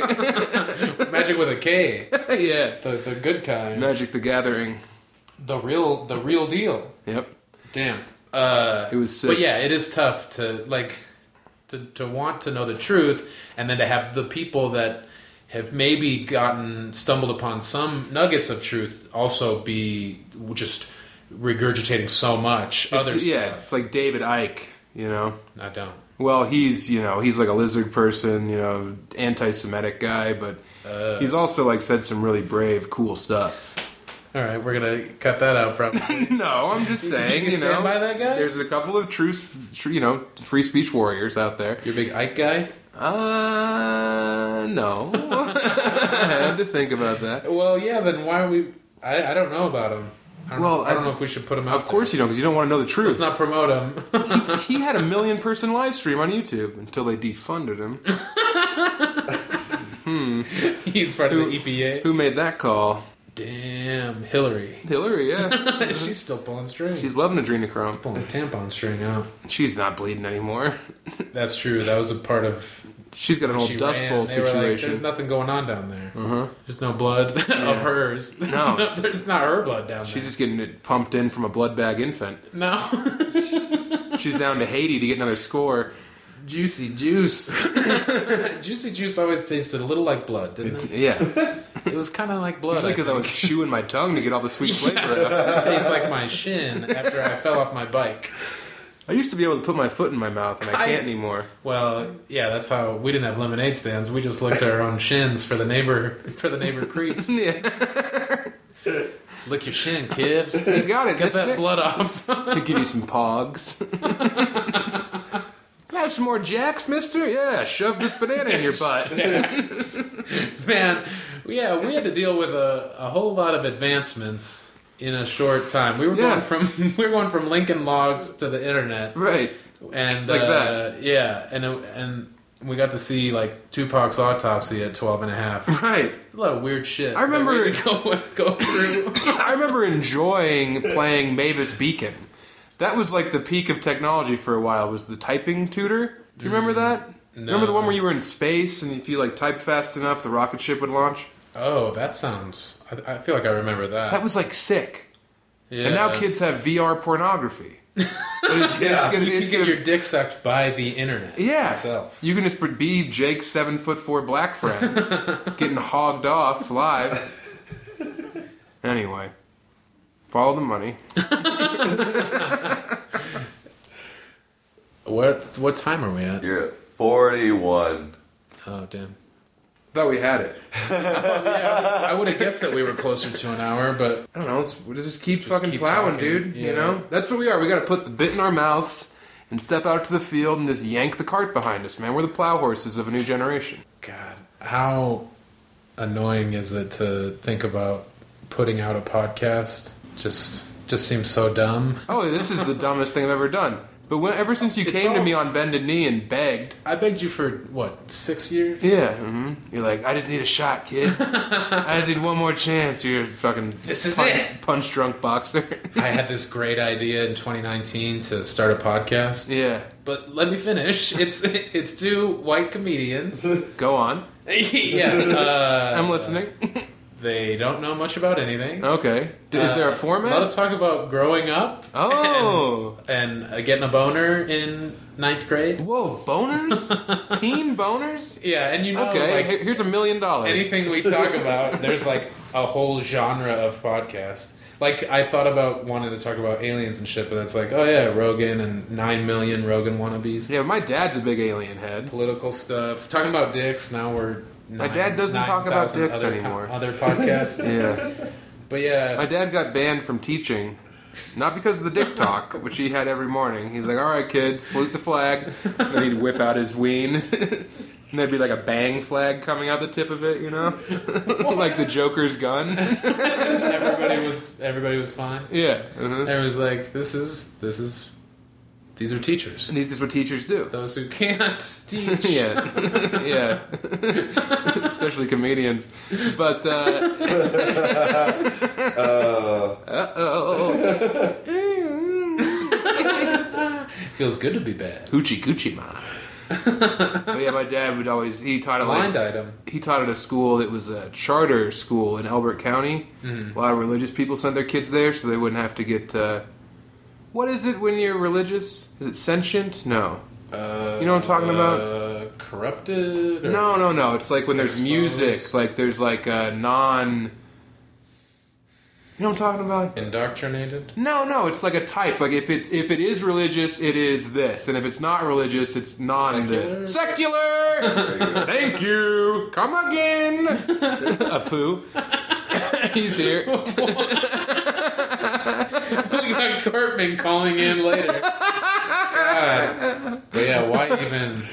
magic with a K, yeah. the the good kind, Magic the Gathering. the real the real deal. Yep. Damn. Uh, It was sick. But yeah, it is tough to like to to want to know the truth, and then to have the people that have maybe gotten stumbled upon some nuggets of truth also be just regurgitating so much other It's- yeah, it's like David Icke, you know. I don't. Well, he's you know he's like a lizard person, you know, anti-Semitic guy, but Uh, he's also like said some really brave, cool stuff. All right, we're gonna cut that out. Probably. No, I'm just saying, You you, stand know, by that guy? there's a couple of true, you know, free speech warriors out there. You're a big Icke guy. Uh, no, I had to think about that. Well, yeah. Then why are we? I, I don't know about him. I don't, Well, I don't I- know if we should put him out. Of course you don't, because you don't want to know the truth. Let's not promote him. he had a million person live stream on YouTube until they defunded him. hmm. He's part of the EPA. Who made that call? Damn, Hillary. Hillary, yeah. She's still pulling strings. She's loving adrenochrome. pulling the tampon string out. She's not bleeding anymore. That's true. That was a part of. She's got an old dust ran. bowl were like, situation. There's nothing going on down there. uh-huh. There's no blood of hers. No. it's not her blood down there. She's just getting it pumped in from a blood bag infant. no She's down to Haiti to get another score. juicy juice. juicy juice always tasted a little like blood, didn't it? Yeah, It was kind of like blood. usually because I was chewing my tongue to get all the sweet flavor out. This tastes like my shin after I fell off my bike. I used to be able to put my foot in my mouth, and I I- can't anymore. Well, yeah, that's how we didn't have lemonade stands. We just licked our own shins for the neighbor for the neighbor creeps. Yeah, Lick your shin, kid. you got it. Get that blood off. Give you some pogs. Have some more jacks, mister? Yeah, shove this banana in your butt. Man, yeah, we had to deal with a, a whole lot of advancements in a short time. We were Yeah. going from we were going from Lincoln Logs to the internet, Right. and Like uh, that. Yeah, and it- and we got to see like Tupac's autopsy at 12 and a half. Right. A lot of weird shit. I remember- that we could go go through. I remember enjoying playing Mavis Beacon. That was like the peak of technology for a while. Was the typing tutor? Do you remember mm, that? No. Remember the one where you were in space and if you like typed fast enough, the rocket ship would launch? oh, that sounds. I, I feel like I remember that. That was like sick. yeah. And now kids have VR pornography. But it's, it's Yeah, gonna, you it's can gonna, get your dick sucked by the internet yeah. itself. You can just be Jake's seven foot four black friend getting hogged off live. Anyway, follow the money. What what time are we at? You're at 41. Oh damn. Thought we had it. yeah, I would have guessed that we were closer to an hour, but I don't know. Let's we'll just keep fucking keep plowing, talking, dude. yeah. You know, that's what we are. We got to put the bit in our mouths and step out to the field and just yank the cart behind us, man. We're the plow horses of a new generation. God, how annoying is it to think about putting out a podcast? Just just seems so dumb. Oh, this is the dumbest thing I've ever done. But when, ever since you It's came to all- me on bended knee and begged, I begged you for what six years? yeah, hmm you're like, I just need a shot, kid. I just need one more chance. You're a fucking This is punch, it. punch drunk boxer. I had this great idea in 2019 to start a podcast. yeah, But let me finish. It's it's two white comedians. go on. yeah, uh, I'm listening. they don't know much about anything. okay, is there a Uh, A lot of talk about growing up. Oh, and, and uh, getting a boner in ninth grade. whoa, boners, teen boners. Yeah, and you know, Okay, like here's a million dollars. anything we talk about, there's like a whole genre of podcast. Like I thought about wanting to talk about aliens and shit, but it's like, oh yeah, Rogan and nine million Rogan wannabes. Yeah, my dad's a big alien head. Political stuff. Talking about dicks. Now we're. My dad doesn't talk about dicks other anymore. other podcasts. Yeah, But yeah, my dad got banned from teaching. Not because of the dick talk, which he had every morning. He's like, "All right, kids, salute the flag." And he'd whip out his ween, and there'd be like a bang flag coming out the tip of it, you know, like the Joker's gun. everybody was everybody was fine. Yeah, uh-huh. Was like, this is this is these are teachers. and these is what teachers do. Those who can't teach. Yeah, yeah, especially comedians. But uh Uh, oh, Feels good to be bad. hoochie coochie ma. but yeah, my dad would always he taught at like item. he taught at a school that was a charter school in Elbert County. Mm-hmm. A lot of religious people sent their kids there, so they wouldn't have to get. Uh, what is it when you're religious? Is it sentient? No. Uh, You know what I'm talking about? Uh, corrupted? Or No, no, no. It's like when there's Exposed. music, like there's like a non. You know what I'm talking about? Indoctrinated? No, no. It's like a type. Like if it if it is religious, it is this, and if it's not religious, it's non this. Secular. Thank you. Come again. Apu. He's here. we got Cartman calling in later. God. But yeah, why even.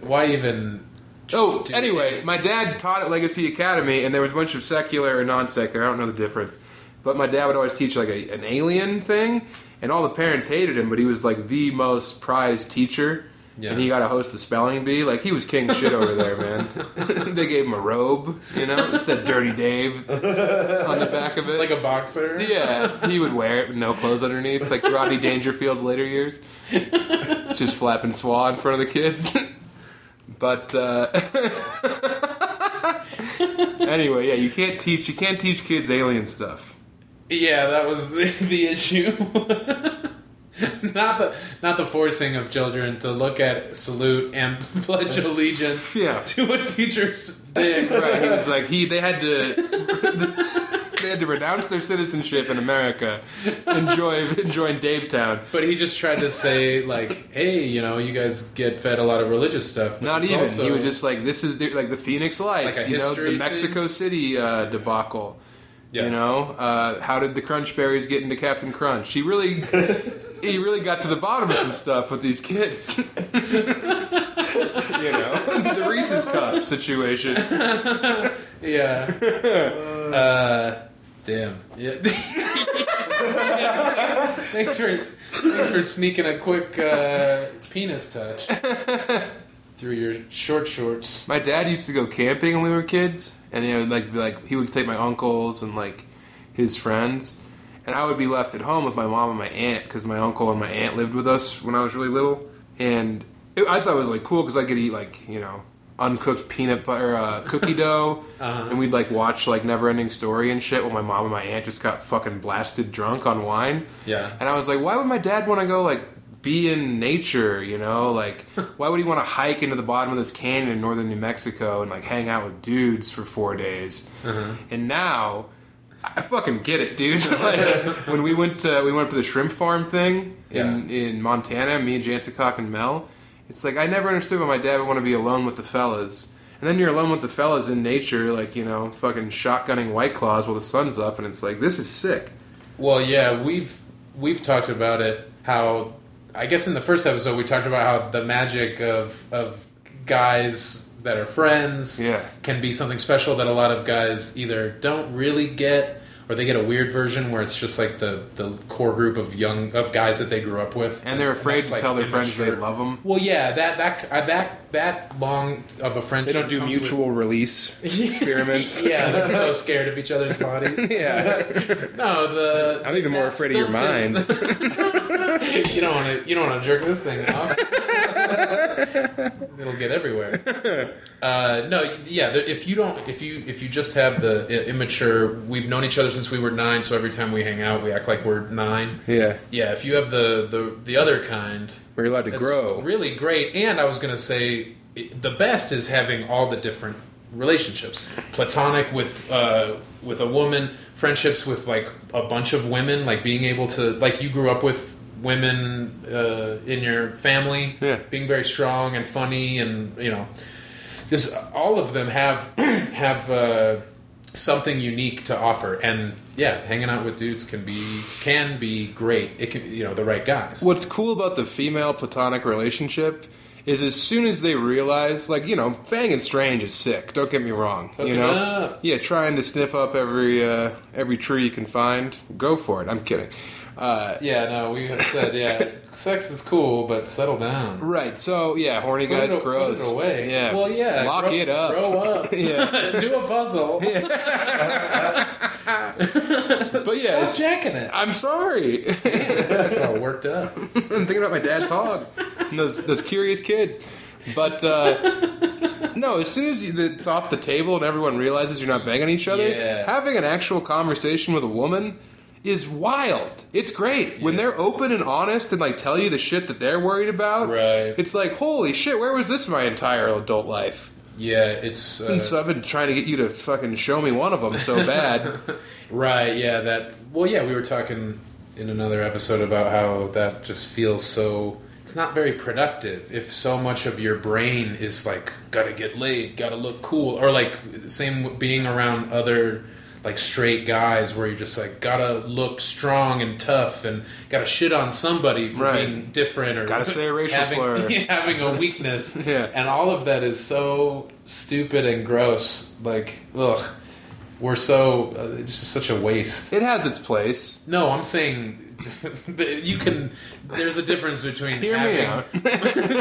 Why even. Oh, anyway, my dad taught at Legacy Academy, and there was a bunch of secular and non-secular. I don't know the difference, but my dad would always teach like a, an alien thing, and all the parents hated him, but he was like the most prized teacher. Yeah. And he got to host the spelling bee. Like he was king shit over there, man. they gave him a robe, you know. It said "Dirty Dave" on the back of it. Like a boxer? yeah, he would wear it with no clothes underneath, like Rodney Dangerfield's later years. It's just flapping swa in front of the kids. but uh, anyway, yeah, you can't teach you can't teach kids alien stuff. Yeah, that was the, the issue. not the not the forcing of children to look at, salute, and pledge allegiance Yeah. to a teacher's dick. Right? He was like he they had to. They had to renounce their citizenship in America, enjoy enjoying Davetown. But he just tried to say like, "Hey, you know, you guys get fed a lot of religious stuff." But Not even. also- he was just like, "This is the, like the Phoenix Lights, Like you know, the Mexico City uh, debacle. Yeah. You know, uh, how did the Crunch Berries get into Captain Crunch? He really, he really got to the bottom of some stuff with these kids. you know, the Reese's Cup situation. yeah. uh, damn. Yeah. thanks for thanks for sneaking a quick uh, penis touch through your short shorts. My dad used to go camping when we were kids, and he would like be like he would take my uncles and like his friends, and I would be left at home with my mom and my aunt because my uncle and my aunt lived with us when I was really little, and it, I thought it was like cool because I could eat like you know uncooked peanut butter uh, cookie dough, Uh-huh. and we'd like watch like Never Ending Story and shit while my mom and my aunt just got fucking blasted drunk on wine. Yeah. And I was like, why would my dad want to go like be in nature? You know, like why would he want to hike into the bottom of this canyon in northern New Mexico and like hang out with dudes for four days? And now. I fucking get it, dude. like when we went to we went up to the shrimp farm thing in in Montana, me and Jansicock and Mel. It's like I never understood why my dad would want to be alone with the fellas. And then you're alone with the fellas in nature, like you know, fucking shotgunning white claws while the sun's up, and it's like this is sick. Well, yeah, we've we've talked about it. How I guess in the first episode we talked about how the magic of of guys that are friends Yeah. can be something special that a lot of guys either don't really get or they get a weird version where it's just like the, the core group of young of guys that they grew up with And they're afraid that's, to like, tell their friends they love them. Well, yeah, that that uh, that that long of a friendship. They don't do comes with- mutual release experiments. yeah, they're so scared of each other's bodies. yeah. No, the I'm even more afraid of your mind. you don't want to. You don't want to jerk this thing off. It'll get everywhere. Uh, no, yeah. If you don't, if you if you just have the immature, we've known each other since we were nine. So every time we hang out, we act like we're nine. Yeah. Yeah. If you have the the the other kind, Where you're allowed to grow. really great. And I was going to say the best is having all the different relationships platonic with uh, with a woman friendships with like a bunch of women like being able to like you grew up with women uh, in your family Yeah. being very strong and funny and you know just all of them have have uh, something unique to offer and yeah hanging out with dudes can be can be great it can you know the right guys What's cool about the female platonic relationship is as soon as they realize, like, you know, banging strange is sick. Don't get me wrong. Hook you know, up. yeah, trying to sniff up every uh, every tree you can find. Go for it. I'm kidding. Uh, Yeah, no, we have said, yeah, sex is cool, but settle down. right. So yeah, horny Put guys it, gross. Put it away. Yeah. Well, yeah. Lock grow, it up. Grow up. yeah. Do a puzzle. But yeah, Stop checking it. I'm sorry. That's all worked up. I'm thinking about my dad's hog and those those curious kids. But uh, no, as soon as you, it's off the table and everyone realizes you're not banging each other, Yeah. having an actual conversation with a woman is wild. It's great when they're open and honest and like tell you the shit that they're worried about. Right. It's like holy shit, where was this my entire adult life? Yeah, it's uh, And so I've been trying to get you to fucking show me one of them so bad. right. Yeah, that. Well, yeah, we were talking in another episode about how that just feels so. It's not very productive if so much of your brain is like gotta get laid, gotta look cool, or like same with being around other like straight guys where you're just like gotta look strong and tough and gotta shit on somebody for Right. being different or Gotta say a racial having, slur. having a weakness Yeah. and all of that is so stupid and gross like ugh we're so uh, it's just such a waste it has its place. no i'm saying you can there's a difference between Hear having,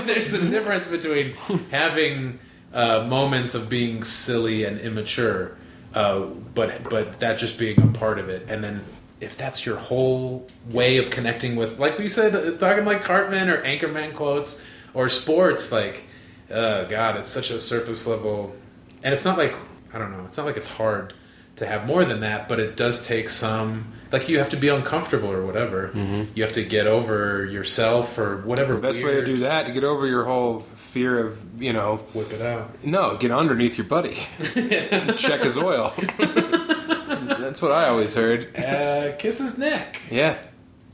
there's a difference between having uh, moments of being silly and immature, uh, but but that just being a part of it, and then if that's your whole way of connecting with, like we said, uh, talking like Cartman or Anchorman quotes or sports, like, uh, God, it's such a surface level, and it's not like I don't know, it's not like it's hard to have more than that, but it does take some. Like you have to be uncomfortable or whatever. You have to get over yourself or whatever. The best way to do that to get over your whole fear of you know Whip it out. No, get underneath your buddy. Check his oil. That's what I always heard. Uh, kiss his neck. Yeah.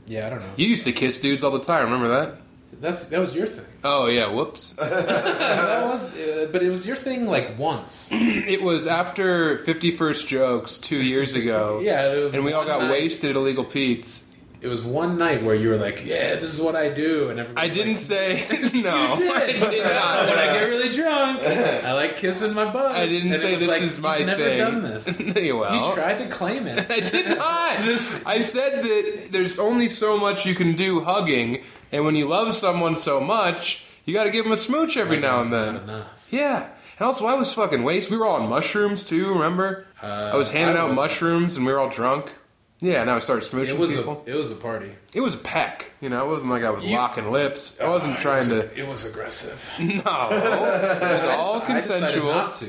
Yeah, I don't know. You used to kiss dudes all the time, remember that? That's that was your thing. Oh, yeah, whoops. that was, uh, but it was your thing like once. it was after 51st Jokes two years ago. Yeah, it was. And we all got night- wasted at Illegal Pete's. It was one night where you were like, "Yeah, this is what I do," and everybody. I didn't say. No. You did. I did not. when I get really drunk, I like kissing my butt. I didn't And say this like, is my You've never done this. well, you tried to claim it. I did not. I said that there's only so much you can do hugging, and when you love someone so much, you got to give them a smooch every now and then. Enough. Yeah. And also, I was fucking wasted. We were all on mushrooms too. Remember? I was handing Uh, I out wasn't. mushrooms, and we were all drunk. Yeah, and I started smooching It was people. a it was a party. it was a peck. You know, it wasn't like I was You- locking lips. I wasn't Uh, trying was, to. It was aggressive. No, it was all I consensual. not to.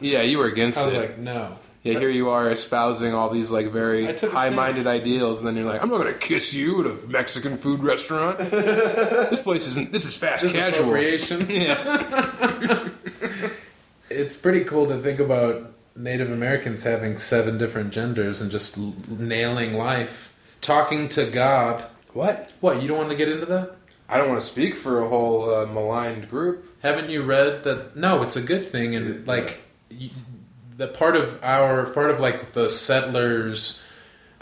Yeah, you were against it. I was it. like, no. yeah, here you are espousing all these like very I high-minded ideals, and then you're like, "I'm not going to kiss you at a Mexican food restaurant. this place isn't. This is fast Just casual." Yeah, it's pretty cool to think about Native Americans having seven different genders and just l- nailing life, talking to God. what? What you don't want to get into that? I don't want to speak for a whole uh, maligned group. Haven't you read that? No, it's a good thing, and like the part of our part of like the settlers,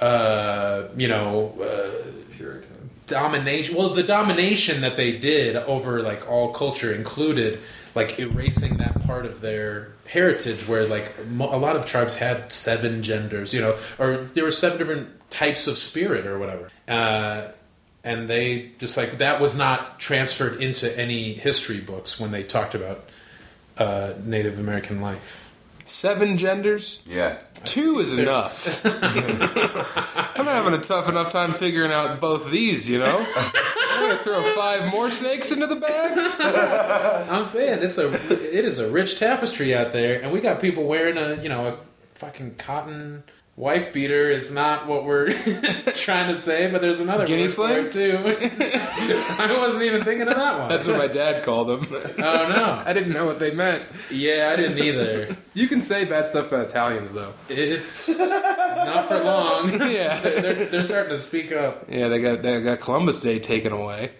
uh, you know. Uh, Puritan. domination well the domination that they did over like all culture included like erasing that part of their heritage where like a lot of tribes had seven genders, you know, or there were seven different types of spirit or whatever. Uh, and they just like that was not transferred into any history books when they talked about uh, Native American life. Seven genders? Yeah. Two is enough. I'm having a tough enough time figuring out both these, you know? I'm gonna throw five more snakes into the bag? I'm saying it's a it is a rich tapestry out there, and we got people wearing a you know a fucking cotton wife beater is not what we're trying to say, but there's another Guinea word for too. I wasn't even thinking of that one. That's what my dad called them. oh no, I didn't know what they meant. yeah, I didn't either. You can say bad stuff about Italians, though. It's not for long. Yeah. They're, they're starting to speak up. Yeah, they got they got Columbus Day taken away.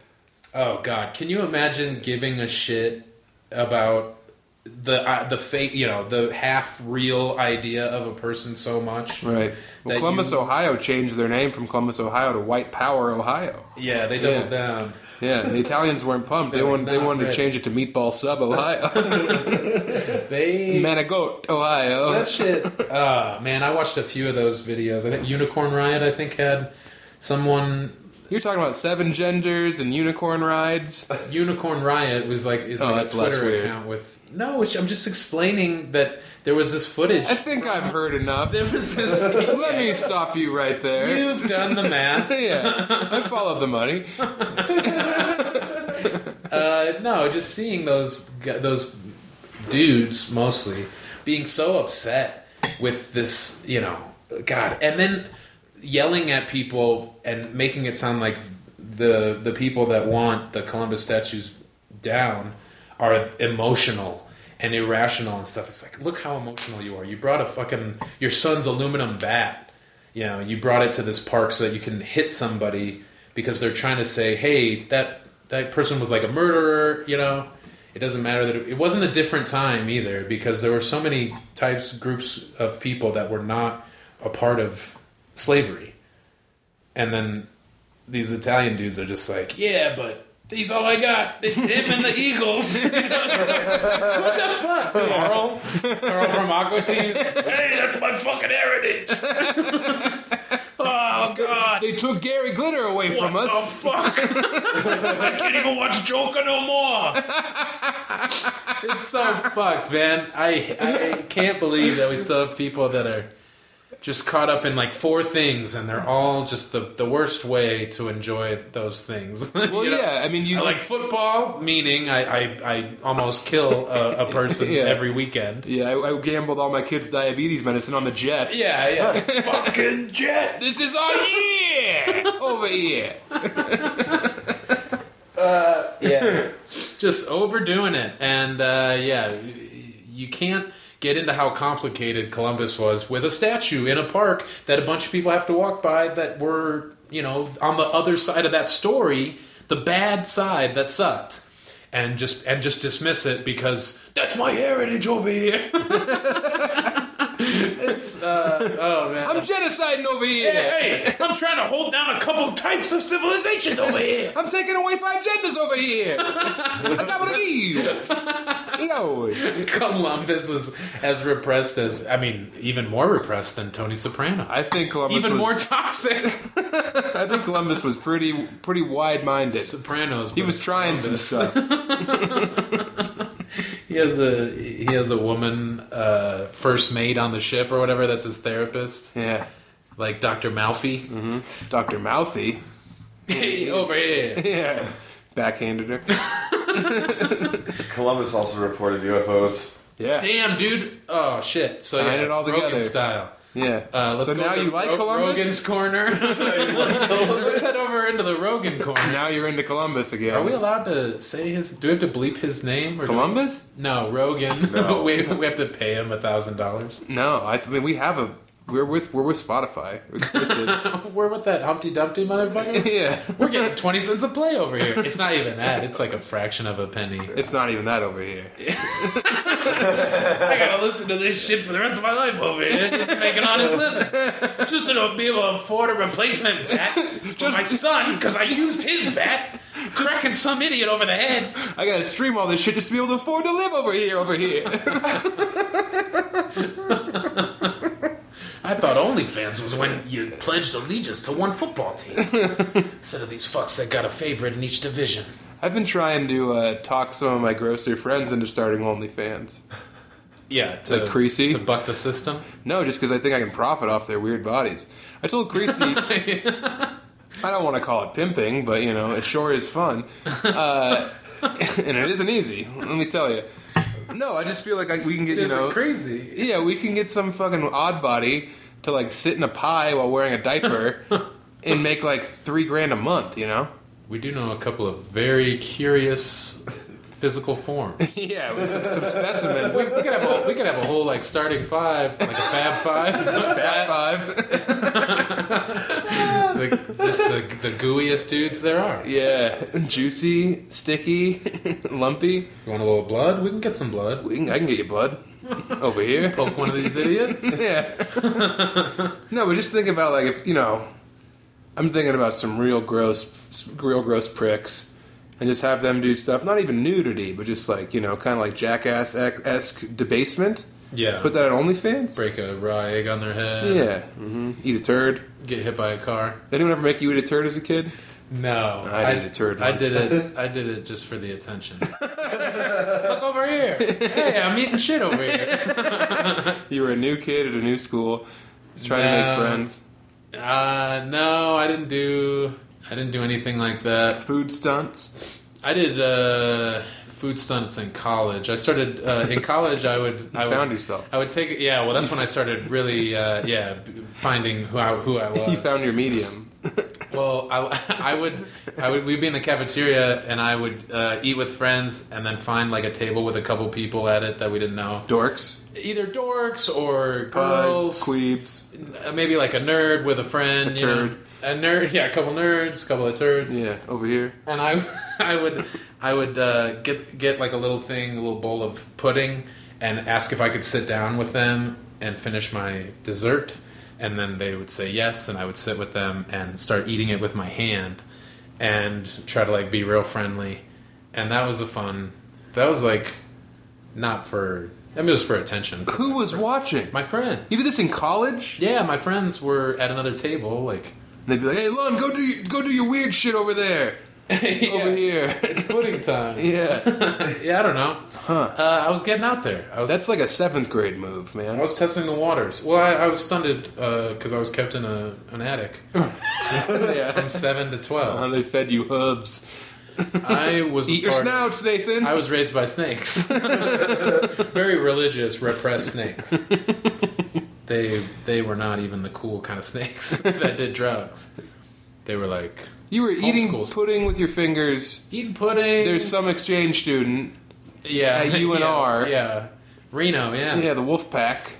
Oh God, can you imagine giving a shit about the uh, the fake, you know, the half real idea of a person so much? Right. Well, Columbus, you- Ohio changed their name from Columbus, Ohio to White Power, Ohio. Yeah, they doubled down. Yeah, the Italians weren't pumped. They They wanted they wanted to change it to Meatball Sub, Ohio. They Manigot, Ohio. that shit. Uh, man, I watched a few of those videos. I think Unicorn Riot. I think had someone. You're talking about seven genders and unicorn rides. Unicorn Riot was like is Oh, like a that's less Twitter weird. account with. No, it's, I'm just explaining that there was this footage. I think I've heard enough. there was this. Let me stop you right there. You've done the math. yeah, I followed the money. Uh, no, just seeing those gu- those dudes mostly being so upset with this, you know, God, and then yelling at people and making it sound like the the people that want the Columbus statues down are emotional and irrational and stuff. It's like, look how emotional you are. You brought a fucking your son's aluminum bat. You know, you brought it to this park so that you can hit somebody because they're trying to say, "Hey, that that person was like a murderer." You know, it doesn't matter that it, it wasn't a different time either because there were so many types, groups of people that were not a part of slavery, and then these Italian dudes are just like, "Yeah, but." He's all I got. It's him and the Eagles. what the fuck, Carl? Carl from Aqua Teen. Hey, that's my fucking heritage. oh God. They took Gary Glitter away from What us. the fuck? I can't even watch Joker no more. it's so fucked, man. I I can't believe that we still have people that are just caught up in like four things, and they're all just the the worst way to enjoy those things. Well, You know? yeah, I mean, you I like football, meaning I I, I almost kill a, a person Yeah. every weekend. Yeah, I, I gambled all my kids' diabetes medicine on the Jets. Yeah, yeah. Fucking Jets. This is our year over here. yeah, just overdoing it, and uh, yeah, you can't get into how complicated Columbus was with a statue in a park that a bunch of people have to walk by that were, you know, on the other side of that story, the bad side that sucked. And just and just dismiss it because that's my heritage over here. it's uh, oh man. I'm genociding over here. hey, I'm trying to hold down a couple types of civilizations over here. I'm taking away five genders over here. I got what I need. Yo. Columbus was as repressed as I mean, even more repressed than Tony Soprano. I think Columbus even was, more toxic. I think Columbus was pretty pretty wide-minded. Sopranos. He was trying some stuff. He has a he has a woman uh, first mate on the ship or whatever. That's his therapist, Yeah. like Doctor Melfi. Dr. Mouthy. Hey, over here. Yeah. Backhanded her. Columbus also reported UFOs. Yeah. Damn, dude. Oh shit. So Tying yeah, it all Rogan together. style. Yeah. Uh, let's so go now to you like Ro- Columbus? Rogan's corner. let's head over into the Rogan corner. Now you're into Columbus again. Are we allowed to say his? Do we have to bleep his name? Or do we- Columbus? No, Rogan. No. we, we have to pay him a thousand dollars. No, I, th- I mean we have a. We're with we're with Spotify. We're with that Humpty Dumpty motherfucker. yeah. We're getting twenty cents a play over here. It's not even that. It's like a fraction of a penny. It's not even that over here. I gotta listen to this shit for the rest of my life over here just to make an honest living. Just to be able to afford a replacement bat for my son because I used his bat, cracking some idiot over the head. I gotta stream all this shit just to be able to afford to live over here, over here. OnlyFans was when you pledged allegiance to one football team instead of these fucks that got a favorite in each division. I've been trying to uh, talk some of my grocery friends into starting OnlyFans. Yeah, to, Like Creasy? to buck the system. No, just because I think I can profit off their weird bodies. I told Creasy, I don't want to call it pimping, but you know, it sure is fun. Uh, and it isn't easy, let me tell you. No, I just feel like I, we can get, you know, crazy? yeah, we can get some fucking odd body to like sit in a pie while wearing a diaper and make like three grand a month, you know? We do know a couple of very curious physical forms. yeah, with some specimens. we, we could have a we could have a whole like starting five, like a fab five, a Fab five. the, just the the gooeyest dudes there are. Yeah, juicy, sticky, lumpy. You want a little blood? We can get some blood. We can, I can get you blood over here. Poke one of these idiots. Yeah. no, but just think about like if you know, I'm thinking about some real gross, real gross pricks, and just have them do stuff. Not even nudity, but just like you know, kind of like jackass esque debasement. Yeah. Put that on OnlyFans. break a raw egg on their head. Yeah. Mm-hmm. Eat a turd. Get hit by a car. Did anyone ever make you eat a turd as a kid? No, I did a turd I once. did it. I did it just for the attention. Look over here. Hey, I'm eating shit over here. You were a new kid at a new school, just trying to make friends. Uh, no, I didn't do. I didn't do anything like that. Food stunts. I did uh, food stunts in college. I started uh, in college. I would. You I would, found yourself. I would take. Yeah, well, that's when I started really. Uh, yeah, finding who I who I was. You found your medium. Well, I, I would, I would, we'd be in the cafeteria, and I would uh, eat with friends, and then find like a table with a couple people at it that we didn't know, Dorks. either dorks or Girls. girls, Queebs. uh, maybe like a nerd with a friend, A you know. a nerd, yeah, a couple nerds, a couple of turds, Yeah, over here. and I, I would, I would uh, get get like a little thing, a little bowl of pudding, and ask if I could sit down with them and finish my dessert, and then they would say yes, and I would sit with them and start eating it with my hand, and try to like be real friendly, and that was a fun. That was like, not for. I mean, it was for attention. Who was watching? My friends. You did this in college? Yeah, my friends were at another table, like And they'd be like, "Hey, Lon, go do go do your weird shit over there, over here." pudding time. yeah, Yeah, I don't know. huh? Uh, I was getting out there. I was That's like a seventh grade move, man. I was testing the waters. Well, I, I was stunted because I was kept in a, an attic yeah, from seven to Uh, twelve. they fed you hubs. I was Eat your snouts, Nathan. I was raised by snakes, very religious, repressed snakes. They they were not even the cool kind of snakes that did drugs. They were like you were eating pudding with your fingers. eating pudding. There's some exchange student. yeah at UNR. Yeah, yeah. Reno. Yeah. Yeah, the wolf pack.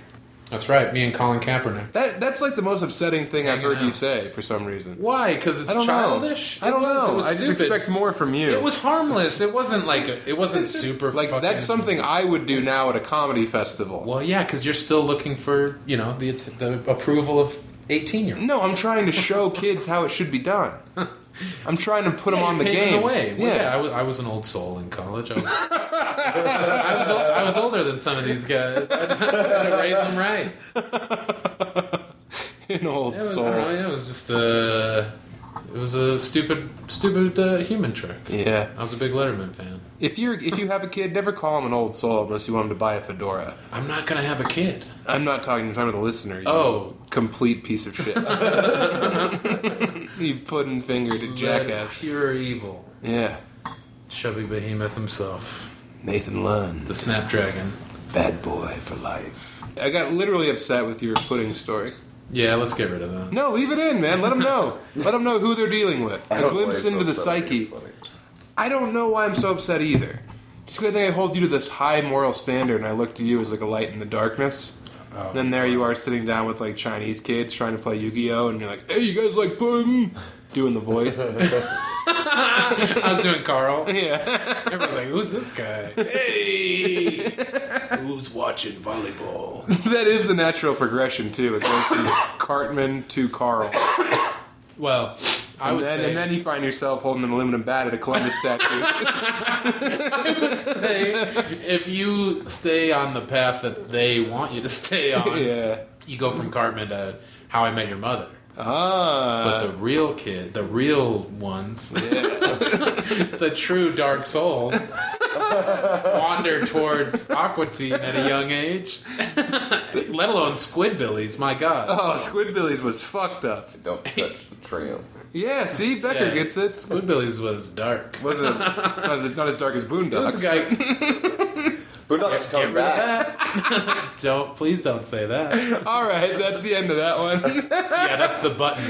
that's right. Me and Colin Kaepernick. That that's like the most upsetting thing I've Hanging heard you say for some reason. Why? Because it's I don't childish. know. I don't It was- know. It was I just stupid. expect more from you. It was harmless. It wasn't like a, it wasn't super. like fucking, that's something I would do now at a comedy festival. Well, yeah, because you're still looking for you know the the approval of eighteen year olds. No, I'm trying to show kids how it should be done. I'm trying to put them on the game. The way. Well, Yeah. yeah, I was, I was an old soul in college. I was, I, was, I was older than some of these guys. I had to raise them right. an old I soul. know, yeah, it was just a, it was a stupid, stupid uh, human trick. Yeah. I was a big Letterman fan. If you're if you have a kid, never call him an old soul unless you want him to buy a fedora. I'm not gonna have a kid. I'm not talking. I'm talking to the listener. You Oh. Complete piece of shit. you pudding fingered Red, jackass. pure evil. Yeah. Chubby behemoth himself, Nathan Lund, the Snapdragon. bad boy for life. I got literally upset with your pudding story. Yeah, let's get rid of that. No, leave it in, man. Let them know. Let them know who they're dealing with. I A don't know why glimpse it's so into the upset. Psyche. it's. I don't know why I'm so upset either. Just because I think I hold you to this high moral standard, and I look to you as like a light in the darkness. Oh. then there you are sitting down with like Chinese kids trying to play Yu-Gi-Oh, and you're like, "Hey, you guys like pudding?" Doing the voice. I was doing Carl. Yeah. Everyone's like, "Who's this guy? Hey, who's watching volleyball?" that is the natural progression too. It goes from Cartman to Carl. Well, I And would then, say, and then you find yourself holding an aluminum bat at a Columbus statue. I would say if you stay on the path that they want you to stay on, yeah. you go from Cartman to How I Met Your Mother. Ah. But the real kid, the real ones, the true dark souls, wander towards Aqua Teen at a young age. Let alone Squidbillies, my god. oh, Squidbillies was fucked up. Don't touch the tram. Yeah, see, Becker Yeah. gets it. Squidbillies was dark. Wasn't not as, not as dark as It was a guy. Boondocks Get coming rid back. don't please don't say that. All right, that's the end of that one. Yeah, that's the button.